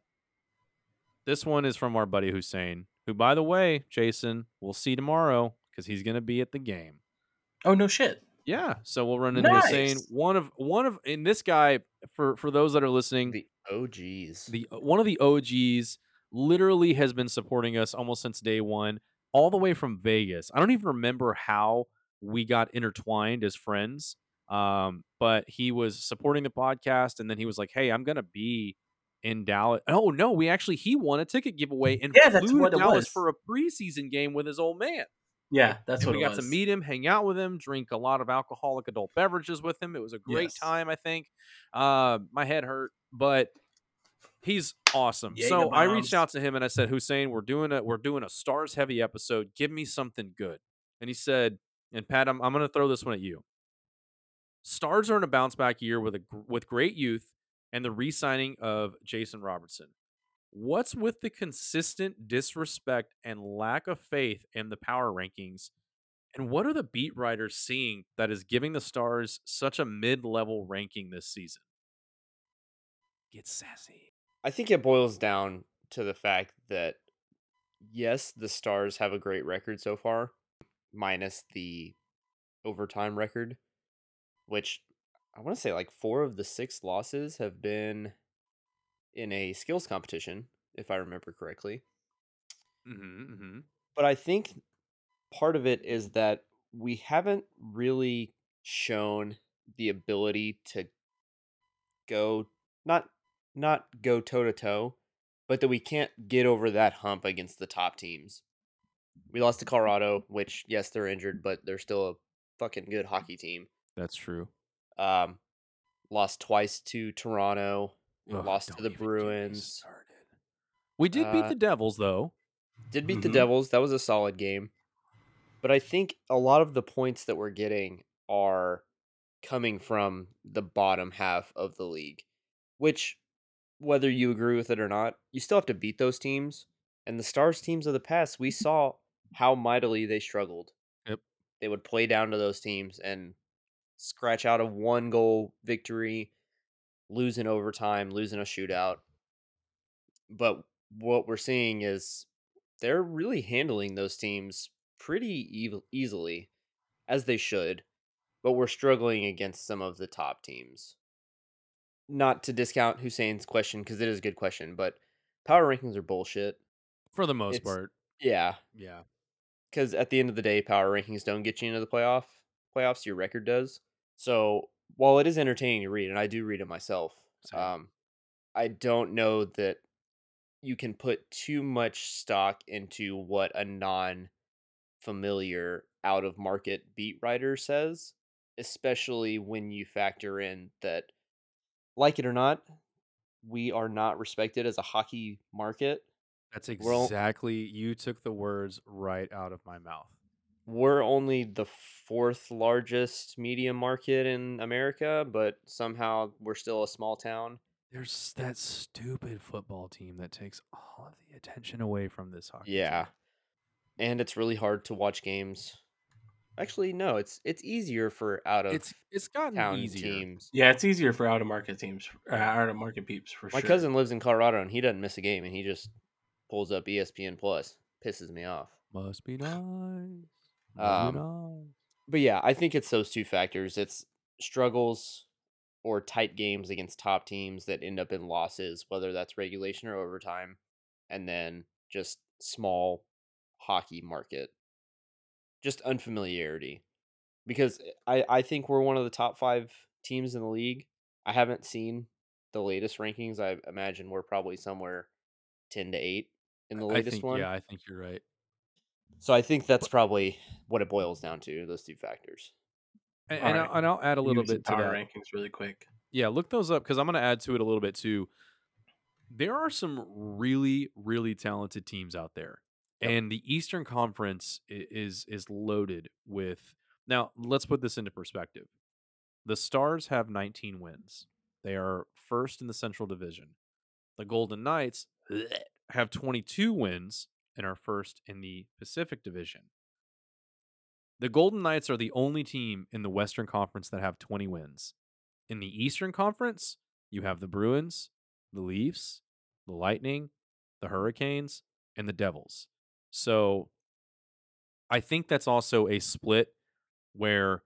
this one is from our buddy Hussein, who, by the way, Jason, we'll see tomorrow because he's going to be at the game. oh no shit Yeah, so we'll run into Hussein. Nice. One of one of in this guy for for those that are listening, The OGs. the one of the OGs literally has been supporting us almost since day one, all the way from Vegas. I don't even remember how we got intertwined as friends, um, but he was supporting the podcast, and then he was like, "Hey, I'm gonna be in Dallas." Oh no, we actually he won a ticket giveaway and Yeah, that's flew to Dallas was. for a preseason game with his old man. yeah that's And what we got was to meet him, hang out with him, drink a lot of alcoholic adult beverages with him. It was a great Yes. time, I think. Uh, my head hurt, but he's awesome. Jaeger so I reached out to him and I said, Hussein, we're doing a we're doing a stars heavy episode. Give me something good. And he said, and Pat, I'm, I'm going to throw this one at you. Stars are in a bounce back year with a with great youth and the re-signing of Jason Robertson. What's with the consistent disrespect and lack of faith in the power rankings? And what are the beat writers seeing that is giving the Stars such a mid-level ranking this season? Get sassy. I think it boils down to the fact that yes, the Stars have a great record so far, minus the overtime record, which I want to say like four of the six losses have been in a skills competition, if I remember correctly. Mm-hmm, mm-hmm. But I think part of it is that we haven't really shown the ability to go not not go toe to toe, but that we can't get over that hump against the top teams. We lost to Colorado, which yes, they're injured, but they're still a fucking good hockey team. That's true. Um, lost twice to Toronto. Ugh, lost to the even get me Bruins. We did beat Uh, the Devils though. Did beat Mhm. the Devils. That was a solid game. But I think a lot of the points that we're getting are coming from the bottom half of the league, which, whether you agree with it or not, you still have to beat those teams. And the Stars teams of the past, we saw how mightily they struggled. Yep. They would play down to those teams and scratch out a one goal victory, lose in overtime, lose in a shootout. But what we're seeing is they're really handling those teams pretty easily, as they should. But we're struggling against some of the top teams. Not to discount Hussein's question because it is a good question, but power rankings are bullshit. For the most It's- part. Yeah, Yeah. because at the end of the day, power rankings don't get you into the playoff playoffs. Your record does. So while it is entertaining to read, and I do read it myself, um, I don't know that you can put too much stock into what a non-familiar, out of market beat writer says, especially when you factor in that, like it or not, we are not respected as a hockey market. That's We're all- exactly you took the words right out of my mouth. We're only the fourth largest media market in America, but somehow we're still a small town. There's that stupid football team that takes all of the attention away from this hockey. team. Yeah. And it's really hard to watch games. Actually, no, it's it's easier for out of It's it's gotten town easier. teams. Yeah, it's easier for out of market teams, uh, out of market peeps for My sure. cousin lives in Colorado and he doesn't miss a game and he just pulls up ESPN Plus. Pisses me off. Must be nice. Um. But yeah, I think it's those two factors. It's struggles or tight games against top teams that end up in losses, whether that's regulation or overtime, and then just small hockey market. Just unfamiliarity. Because I, I think we're one of the top five teams in the league. I haven't seen the latest rankings. I imagine we're probably somewhere ten to eight in the I latest think one. yeah, I think you're right. So I think that's probably what it boils down to, those two factors. And, and, right. I'll, and I'll add a little Use bit to that. rankings really quick. Yeah, look those up because I'm going to add to it a little bit too. There are some really, really talented teams out there, Yep. and the Eastern Conference is is loaded with. Now, let's put this into perspective. The Stars have 19 wins. They are first in the Central Division. The Golden Knights have 22 wins and are first in the Pacific Division. The Golden Knights are the only team in the Western Conference that have 20 wins. In the Eastern Conference, you have the Bruins, the Leafs, the Lightning, the Hurricanes, and the Devils. So I think that's also a split where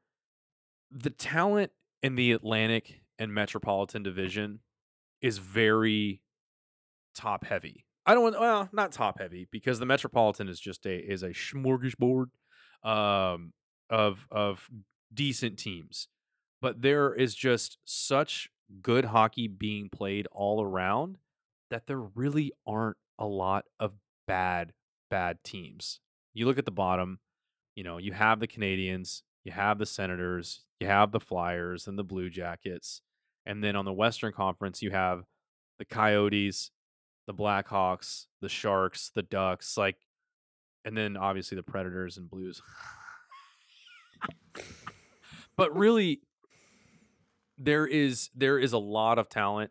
the talent in the Atlantic and Metropolitan Division is very top heavy. I don't want well, not top heavy because the Metropolitan is just a is a smorgasbord um of of decent teams. But there is just such good hockey being played all around that there really aren't a lot of bad bad teams. You look at the bottom, you know, you have the Canadiens, you have the Senators, you have the Flyers and the Blue Jackets. And then on the Western Conference, you have the Coyotes, the Blackhawks, the Sharks, the Ducks, like, and then obviously the Predators and Blues. but really, there is there is a lot of talent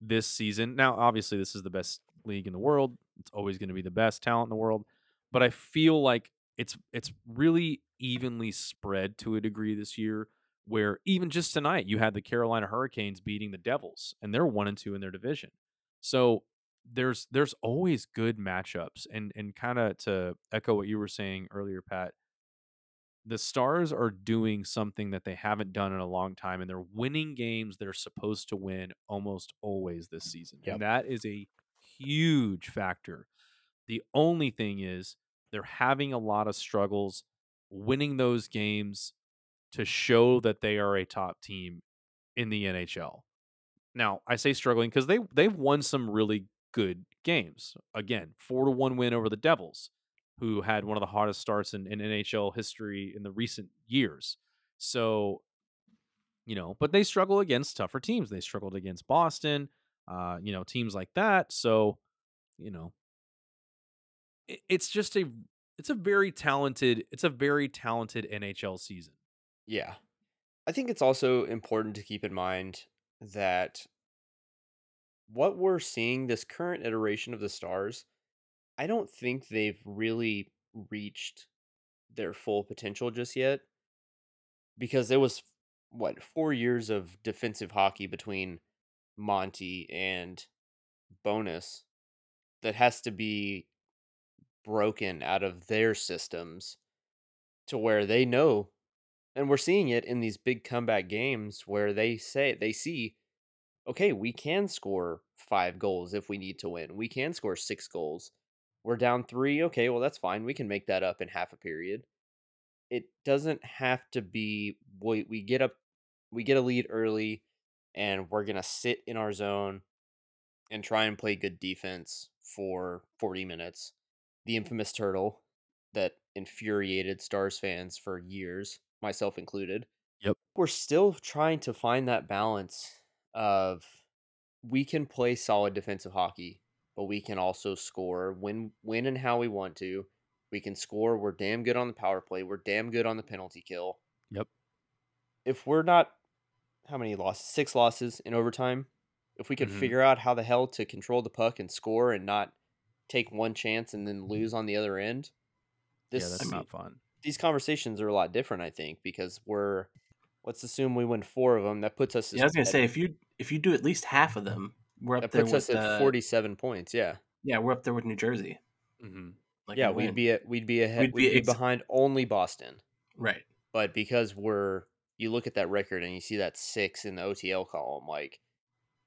this season. Now, obviously, this is the best league in the world. It's always going to be the best talent in the world. But I feel like it's it's really evenly spread to a degree this year. Where even just tonight, you had the Carolina Hurricanes beating the Devils, and they're one and two in their division. So there's there's always good matchups, and and kind of to echo what you were saying earlier, Pat. The Stars are doing something that they haven't done in a long time, and they're winning games they're supposed to win almost always this season. Yep. And that is a huge factor. The only thing is they're having a lot of struggles winning those games to show that they are a top team in the NHL. Now, I say struggling because they they've won some really good games. Again, four to one win over the Devils, who had one of the hottest starts in, in NHL history in the recent years. So, you know, but they struggle against tougher teams. They struggled against Boston. uh, you know, teams like that. So, you know, it, it's just a it's a very talented it's a very talented NHL season. Yeah. I think it's also important to keep in mind that what we're seeing this current iteration of the Stars, I don't think they've really reached their full potential just yet because there was what, 4 years of defensive hockey between Monty and Bowness that has to be broken out of their systems to where they know and we're seeing it in these big comeback games where they say they see okay we can score five goals if we need to win we can score six goals we're down three okay well that's fine we can make that up in half a period it doesn't have to be we, we get up we get a lead early and we're gonna sit in our zone and try and play good defense for 40 minutes the infamous turtle that infuriated Stars fans for years, myself included. Yep. We're still trying to find that balance of we can play solid defensive hockey, but we can also score when when and how we want to. We can score. We're damn good on the power play. We're damn good on the penalty kill. Yep. If we're not how many losses? Six losses in overtime. If we could Mhm. figure out how the hell to control the puck and score and not take one chance and then lose on the other end, this yeah, that's I not fun. these conversations are a lot different. I think because we're let's assume we win four of them. That puts us. Yeah, I was gonna say if you if you do at least half of them, we're up that there puts with us at uh, forty-seven points. Yeah, Yeah, we're up there with New Jersey. Mm-hmm. Like yeah, we we'd be at, we'd be ahead. We'd We'd be be, behind only Boston. right. But because we're you look at that record and you see that six in the OTL column, like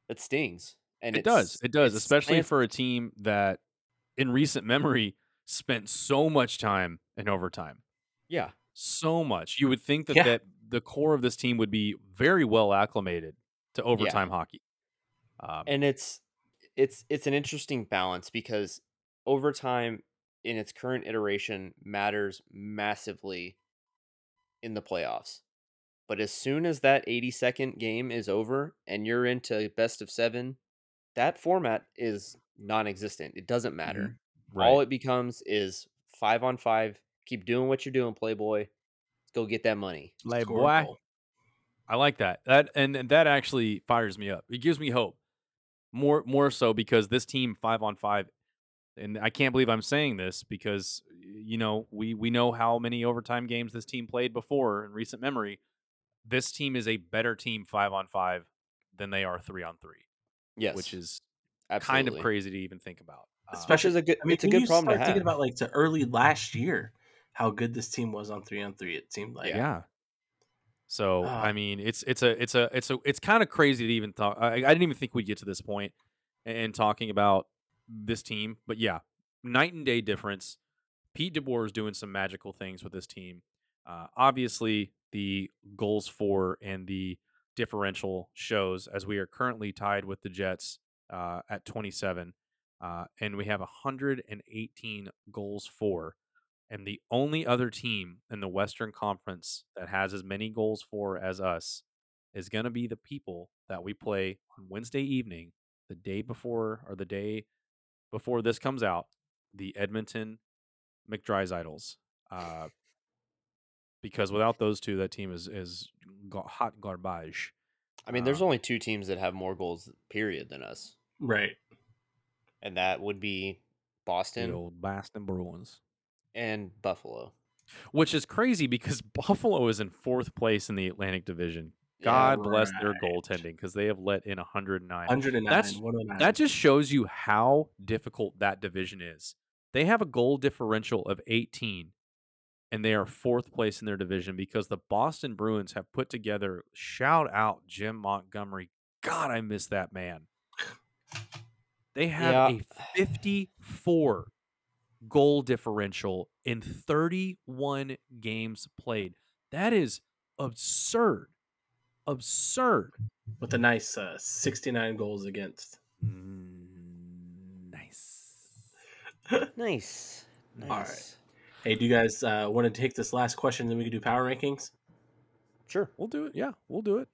it stings. And It does. It does, especially slants- for a team that in recent memory spent so much time in overtime. yeah. So much. You would think that, Yeah. that the core of this team would be very well acclimated to overtime hockey. Um, and it's it's it's an interesting balance because overtime in its current iteration matters massively in the playoffs. But as soon as that 80 second game is over and you're into best of 7 that format is non-existent. It doesn't matter. Right. all it becomes is 5 on 5 keep doing what you're doing playboy. Let's go get that money. Like, Score a boy, goal. I like that. That and, and that actually fires me up. It gives me hope. More more so because this team five on five, and I can't believe I'm saying this because you know we we know how many overtime games this team played before in recent memory. This team is a better team five on five than they are three on three, yes which is absolutely. kind of crazy to even think about. Uh, which is a good I mean, it's a good you problem to start have thinking about like to early last year, how good this team was on three on three. It seemed like yeah. So Ah. I mean, it's it's a it's a it's a it's kind of crazy to even talk. I, I didn't even think we'd get to this point and talking about this team, but yeah, night and day difference. Pete DeBoer is doing some magical things with this team. Uh, obviously, the goals for and the differential shows as we are currently tied with the Jets uh, at 27, uh, and we have 118 goals for. And the only other team in the Western Conference that has as many goals for as us is going to be the people that we play on Wednesday evening, the day before or the day before this comes out, the Edmonton McDry's Idols. Uh, because without those two, that team is is hot garbage. I mean, there's Um, only two teams that have more goals period than us, right. and that would be Boston. The Boston old Boston Bruins. And Buffalo. Which is crazy because *laughs* Buffalo is in fourth place in the Atlantic Division. Yeah, God bless their goaltending because they have let in 109. 109, That's- 109. That just shows you how difficult that division is. They have a goal differential of 18, and they are fourth place in their division because the Boston Bruins have put together. Shout out Jim Montgomery. God, I miss that man. They have Yeah. a 54 goal differential in 31 games played. That is absurd. Absurd. with a nice uh, 69 goals against. Mm, nice. *laughs* Nice, All right. Hey, do you guys uh, want to take this last question, then we can do power rankings? Sure. We'll do it. Yeah, we'll do it.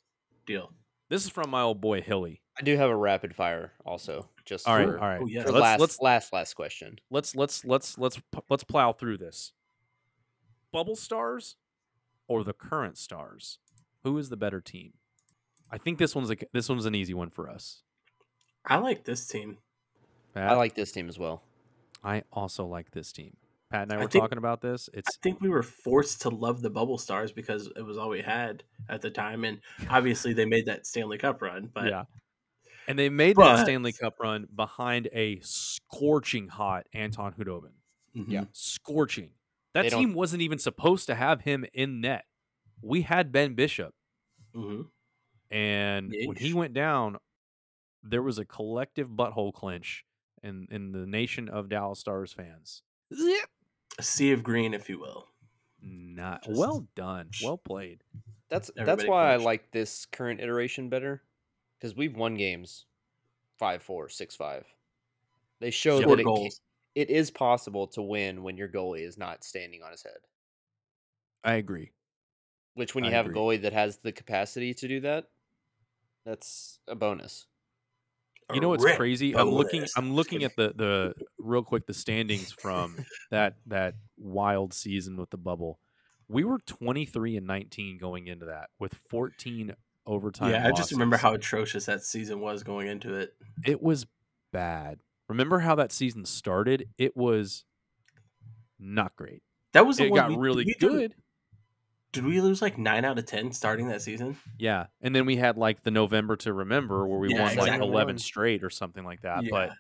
Deal. This is from my old boy Hilly. I do have a rapid fire also. Just All right, for, all right. Oh, yes. for Let's last, let's last last question. let's let's let's let's let's plow through this. Bubble stars or the current stars? Who is the better team? I think this one's a this one's an easy one for us. I like this team. Pat, I like this team as well. I also like this team. Pat and I I were think- talking about this. It's I think we were forced to love the Bubble Stars because it was all we had at the time, and *laughs* obviously they made that Stanley Cup run. But yeah. And they made that Stanley Cup run behind a scorching hot Anton Khudobin. Mhm. Yeah. Scorching. That They team wasn't even supposed to have him in net. We had Ben Bishop. Mhm. And when he went down, there was a collective butthole clench in, in the nation of Dallas Stars fans. a sea of green, if you will. Not Just- well done. Well played. That's that's Everybody why I like this current iteration better, because we've won games, five four six five. They show Scored that it, ca- goals. it is possible to win when your goalie is not standing on his head. I agree. Which, when you I have agree. a goalie that has the capacity to do that, that's a bonus. You know what's Rip crazy? I'm looking. I'm looking at the the real quick the standings from that *laughs* that wild season with the bubble. We were 23 and 19 going into that with 14 overtime. Yeah, I just remember how atrocious that season was going into it. it was bad. Remember how that season started? It was not great. That was It got we- really did do- good. Did we lose like nine out of ten starting that season? Yeah, and then we had like the November to remember where we Yeah, won like 11 straight or something like that. But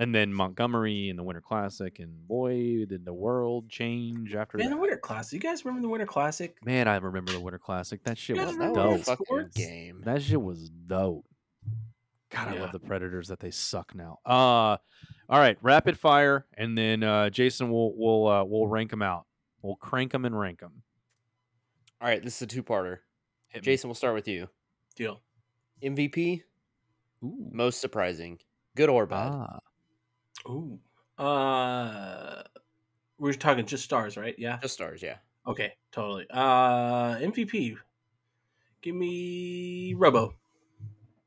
and then Montgomery and the Winter Classic, and boy, did the world change after man, that. the Winter Classic. You guys remember the Winter Classic? Man, I remember the Winter Classic. That shit was guys that remember was a dope. that? fucking game. That shit was dope. God, I love the Predators that they suck now. Uh all right, rapid fire, and then uh Jason will will uh, we'll rank them out. We'll crank them and rank them. All right, this is a two-parter. Jason, we'll start with you. Deal. MVP, Ooh. most surprising, good or bad? Ah, Ooh. Uh, we're talking just stars, right? Yeah. Just stars, yeah. Okay. Totally. Uh, MVP. Give me Robo.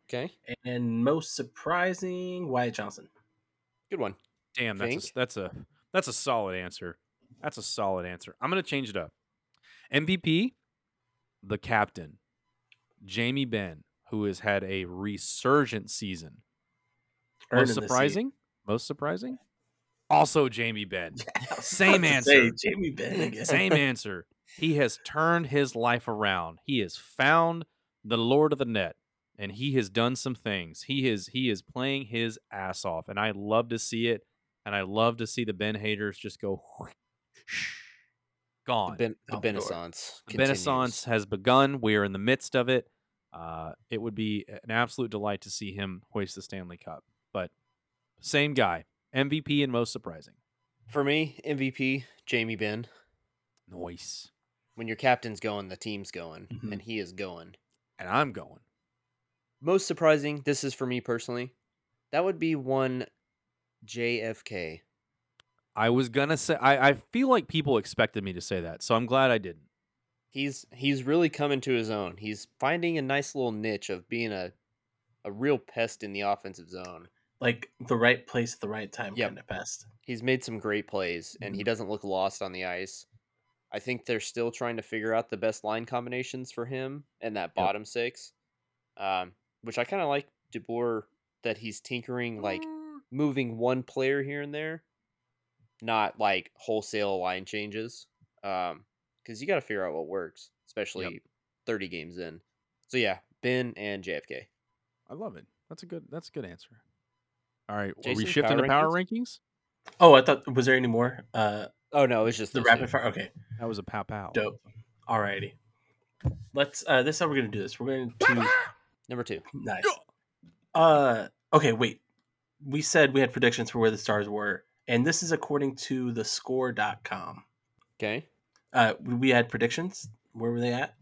Okay, And most surprising, Wyatt Johnston. good one. damn, that's a, that's a that's a solid answer. That's a solid answer. I'm gonna change it up. MVP, the captain, Jamie Benn, who has had a resurgent season. Most the seat. surprising? Most surprising? Also Jamie Benn. *laughs* Same I was about to answer. say, Jamie Benn again. Same *laughs* answer. He has turned his life around. He has found the Lord of the Net, and he has done some things. He is he is playing his ass off, and I love to see it. And I love to see the Benn haters just go *laughs* The, gone. the out the door. Renaissance. The Renaissance has begun. We are in the midst of it. Uh, it would be an absolute delight to see him hoist the Stanley Cup. Same guy, MVP and most surprising. For me, MVP, Jamie Benn. Noise. When your captain's going, the team's going, Mhm. and he is going. And I'm going. Most surprising, this is for me personally. That would be one JFK. I was gonna say I, I feel like people expected me to say that, so I'm glad I didn't. He's he's really coming to his own. He's finding a nice little niche of being a a real pest in the offensive zone. Like the right place at the right time Yep. kind of pest. He's made some great plays and he Mhm. doesn't look lost on the ice. I think they're still trying to figure out the best line combinations for him and that bottom six. Um, which I kind of like DeBoer that he's tinkering like moving one player here and there, not like wholesale line changes. Um, because you got to figure out what works, especially 30 games in. So yeah, Benn and JFK. I love it. That's a good that's a good answer. All right. are we Jason, shifting power to power rankings? Oh, I thought was there any more? Uh, Oh no, it's just the rapid two. fire. Okay, That was a pow pow. dope. Alrighty. Let's. Uh, this is how we're gonna do this. We're going to Number two. nice. Uh, okay. Wait. We said we had predictions for where the stars were, and this is according to the Score.com. Okay. Uh, we had predictions. Where were they at?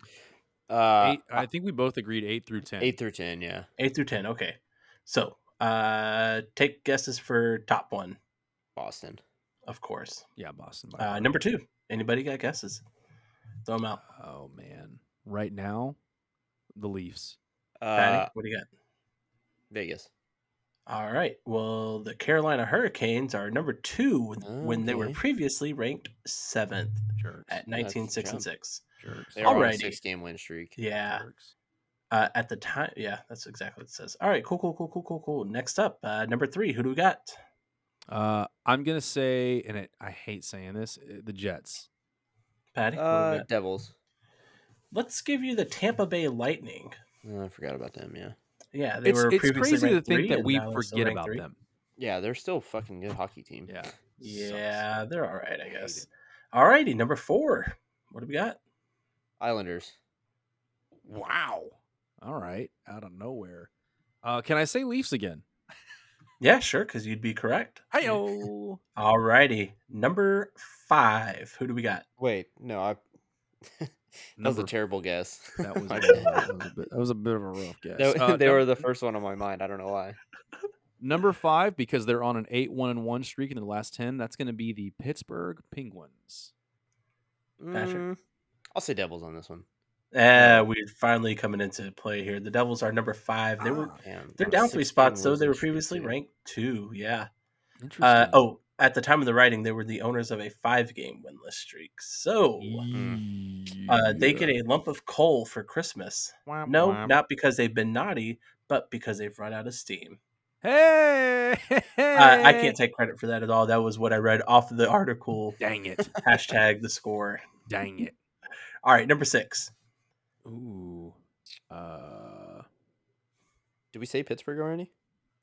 Uh, Eight, I think we both agreed eight through ten. eight through ten. Yeah. Eight through ten. Okay. So, uh, take guesses for top one, Boston. of course. Yeah, Boston. Uh, number two. Anybody got guesses? Throw them out. Oh man. Right now, the Leafs. Patty, Uh, what do you got? Vegas. All right. Well, the Carolina Hurricanes are number two when- when they were previously ranked seventh Jerks. at 19, That's 6, and 6. Jerks. They're on a six game win streak. Yeah. Jerks. Uh, at the time, yeah, that's exactly what it says. All right, cool, cool, cool, cool, cool, cool. Next up, uh, number three. Who do we got? Uh, I'm gonna say, and it, I hate saying this, uh, the Jets. Patty. Who do we Uh. Devils. Let's give you the Tampa Bay Lightning. Oh, I forgot about them. Yeah. Yeah, they It's, were it's previously crazy to think three, that we now they're still forget about three. them. Yeah, they're still a fucking good hockey team. Yeah. Sucks. Yeah, they're all right, I guess. it. All righty, number four. What do we got? Islanders. Wow. All right. Out of nowhere. Uh, can I say Leafs again? Yeah, sure, because you'd be correct. Hey oh. *laughs* All righty, number five. Who do we got? Wait, no, I. *laughs* that was a terrible guess. *laughs* That was, a, that, was a bit, that was a bit of a rough guess. They, Uh, they num- were the first one on my mind. I don't know why. number five because they're on an eight one and one streak in the last ten. That's going to be the Pittsburgh Penguins. Patrick? Mm, I'll say Devils on this one. Uh, we're finally coming into play here. The Devils are number five. They were Damn, they're down three spots, though. They were previously too. ranked two. Yeah. interesting. Uh, oh, at the time of the writing, they were the owners of a five-game winless streak. So uh, they get a lump of coal for Christmas. No, not because they've been naughty, but because they've run out of steam. Hey, Uh, I *laughs* can't take credit for that at all. That was what I read off of the article. Dang it! Hashtag the score. Dang it! *laughs* All right, number six. Ooh, uh, Did we say Pittsburgh already?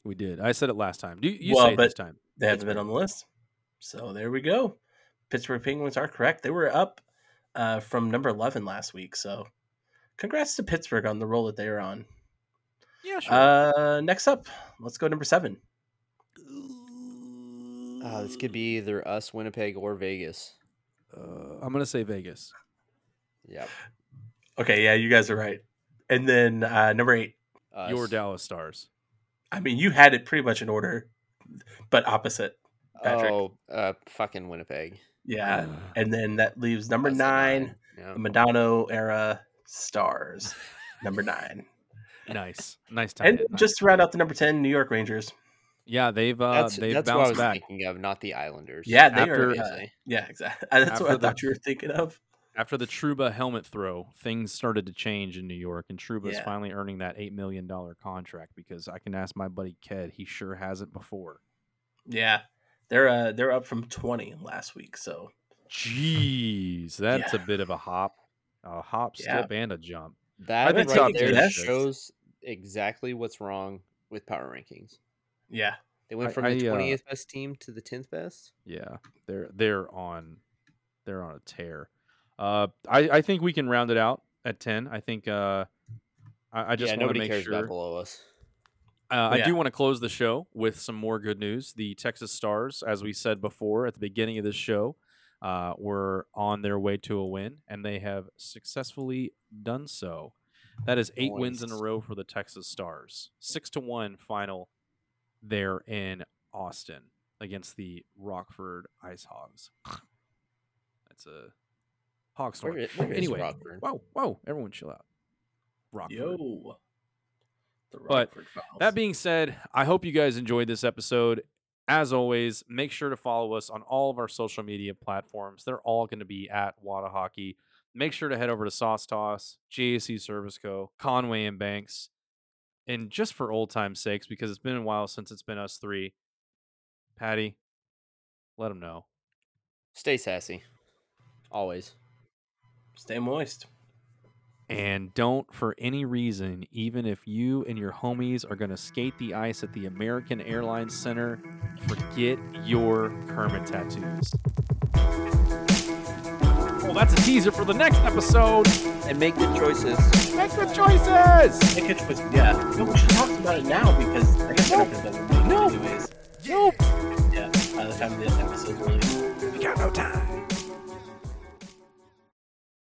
we did. I said it last time. Do you, you Well, say it this time? They haven't been on the list. So there we go. Pittsburgh Penguins are correct. They were up uh, from number 11 last week. So congrats to Pittsburgh on the roll that they are on. Yeah, sure. Uh, next up, let's go number seven. Uh, this could be either us, Winnipeg, or Vegas. Uh, I'm gonna say Vegas. Yeah. Okay, yeah, you guys are right. And then uh, number eight. Us. Your Dallas Stars. I mean, you had it pretty much in order, but opposite. Patrick. Oh, uh, fucking Winnipeg. Yeah. *sighs* And then that leaves number Us at nine, Yeah. the Modano era stars. *laughs* number nine. nice, nice time. And just to round out the number 10, New York Rangers. yeah, they've uh, That's, they've that's what I bounced was back thinking of, not the Islanders. Yeah, they After- are. Yeah. Uh, yeah, exactly. *laughs* That's what I After the- thought you were thinking of. After the Trouba helmet throw. Things started to change in New York, and Trouba's Yeah. finally earning that eight million dollar contract because I can ask my buddy Ked. He sure hasn't before. Yeah, they're uh, they're up from twenty last week. So Jeez, that's Yeah. a bit of a hop, a hop, Yeah. skip, and a jump. That think right top there ten. shows exactly what's wrong with power rankings. yeah, They went from I, the uh, twentieth best team to the tenth best. Yeah, they're they're on they're on a tear. Uh, I I think we can round it out at ten. I think uh, I, I just yeah, want to nobody make cares sure. about below us. Uh, I do want to close the show with some more good news. The Texas Stars, as we said before at the beginning of this show, uh, were on their way to a win, and they have successfully done so. That is eight wins in a row for the Texas Stars. Six to one final there in Austin against the Rockford IceHogs. That's a hog Where, story. i- where is Anyway, Rockford? Whoa, whoa, everyone chill out. Rockford. yo, the But Files. That being said, I hope you guys enjoyed this episode. As always, make sure to follow us on all of our social media platforms. They're all going to be at Wada Hockey. Make sure to head over to Sauce Toss, JAC Service Co., Conway and Banks. And just for old time's sakes, because it's been a while since it's been us three, Patty, let them know. Stay sassy. Always. Stay moist. And don't, for any reason, even if you and your homies are going to skate the ice at the American Airlines Center, forget your Kermit tattoos. Well, that's a teaser for the next episode. And make good choices. Make good choices. Make good choices. yeah. No, we should talk about it now because I guess we're not gonna do it No. anyways. Nope. Yeah, by the time the episode's released. We got no time.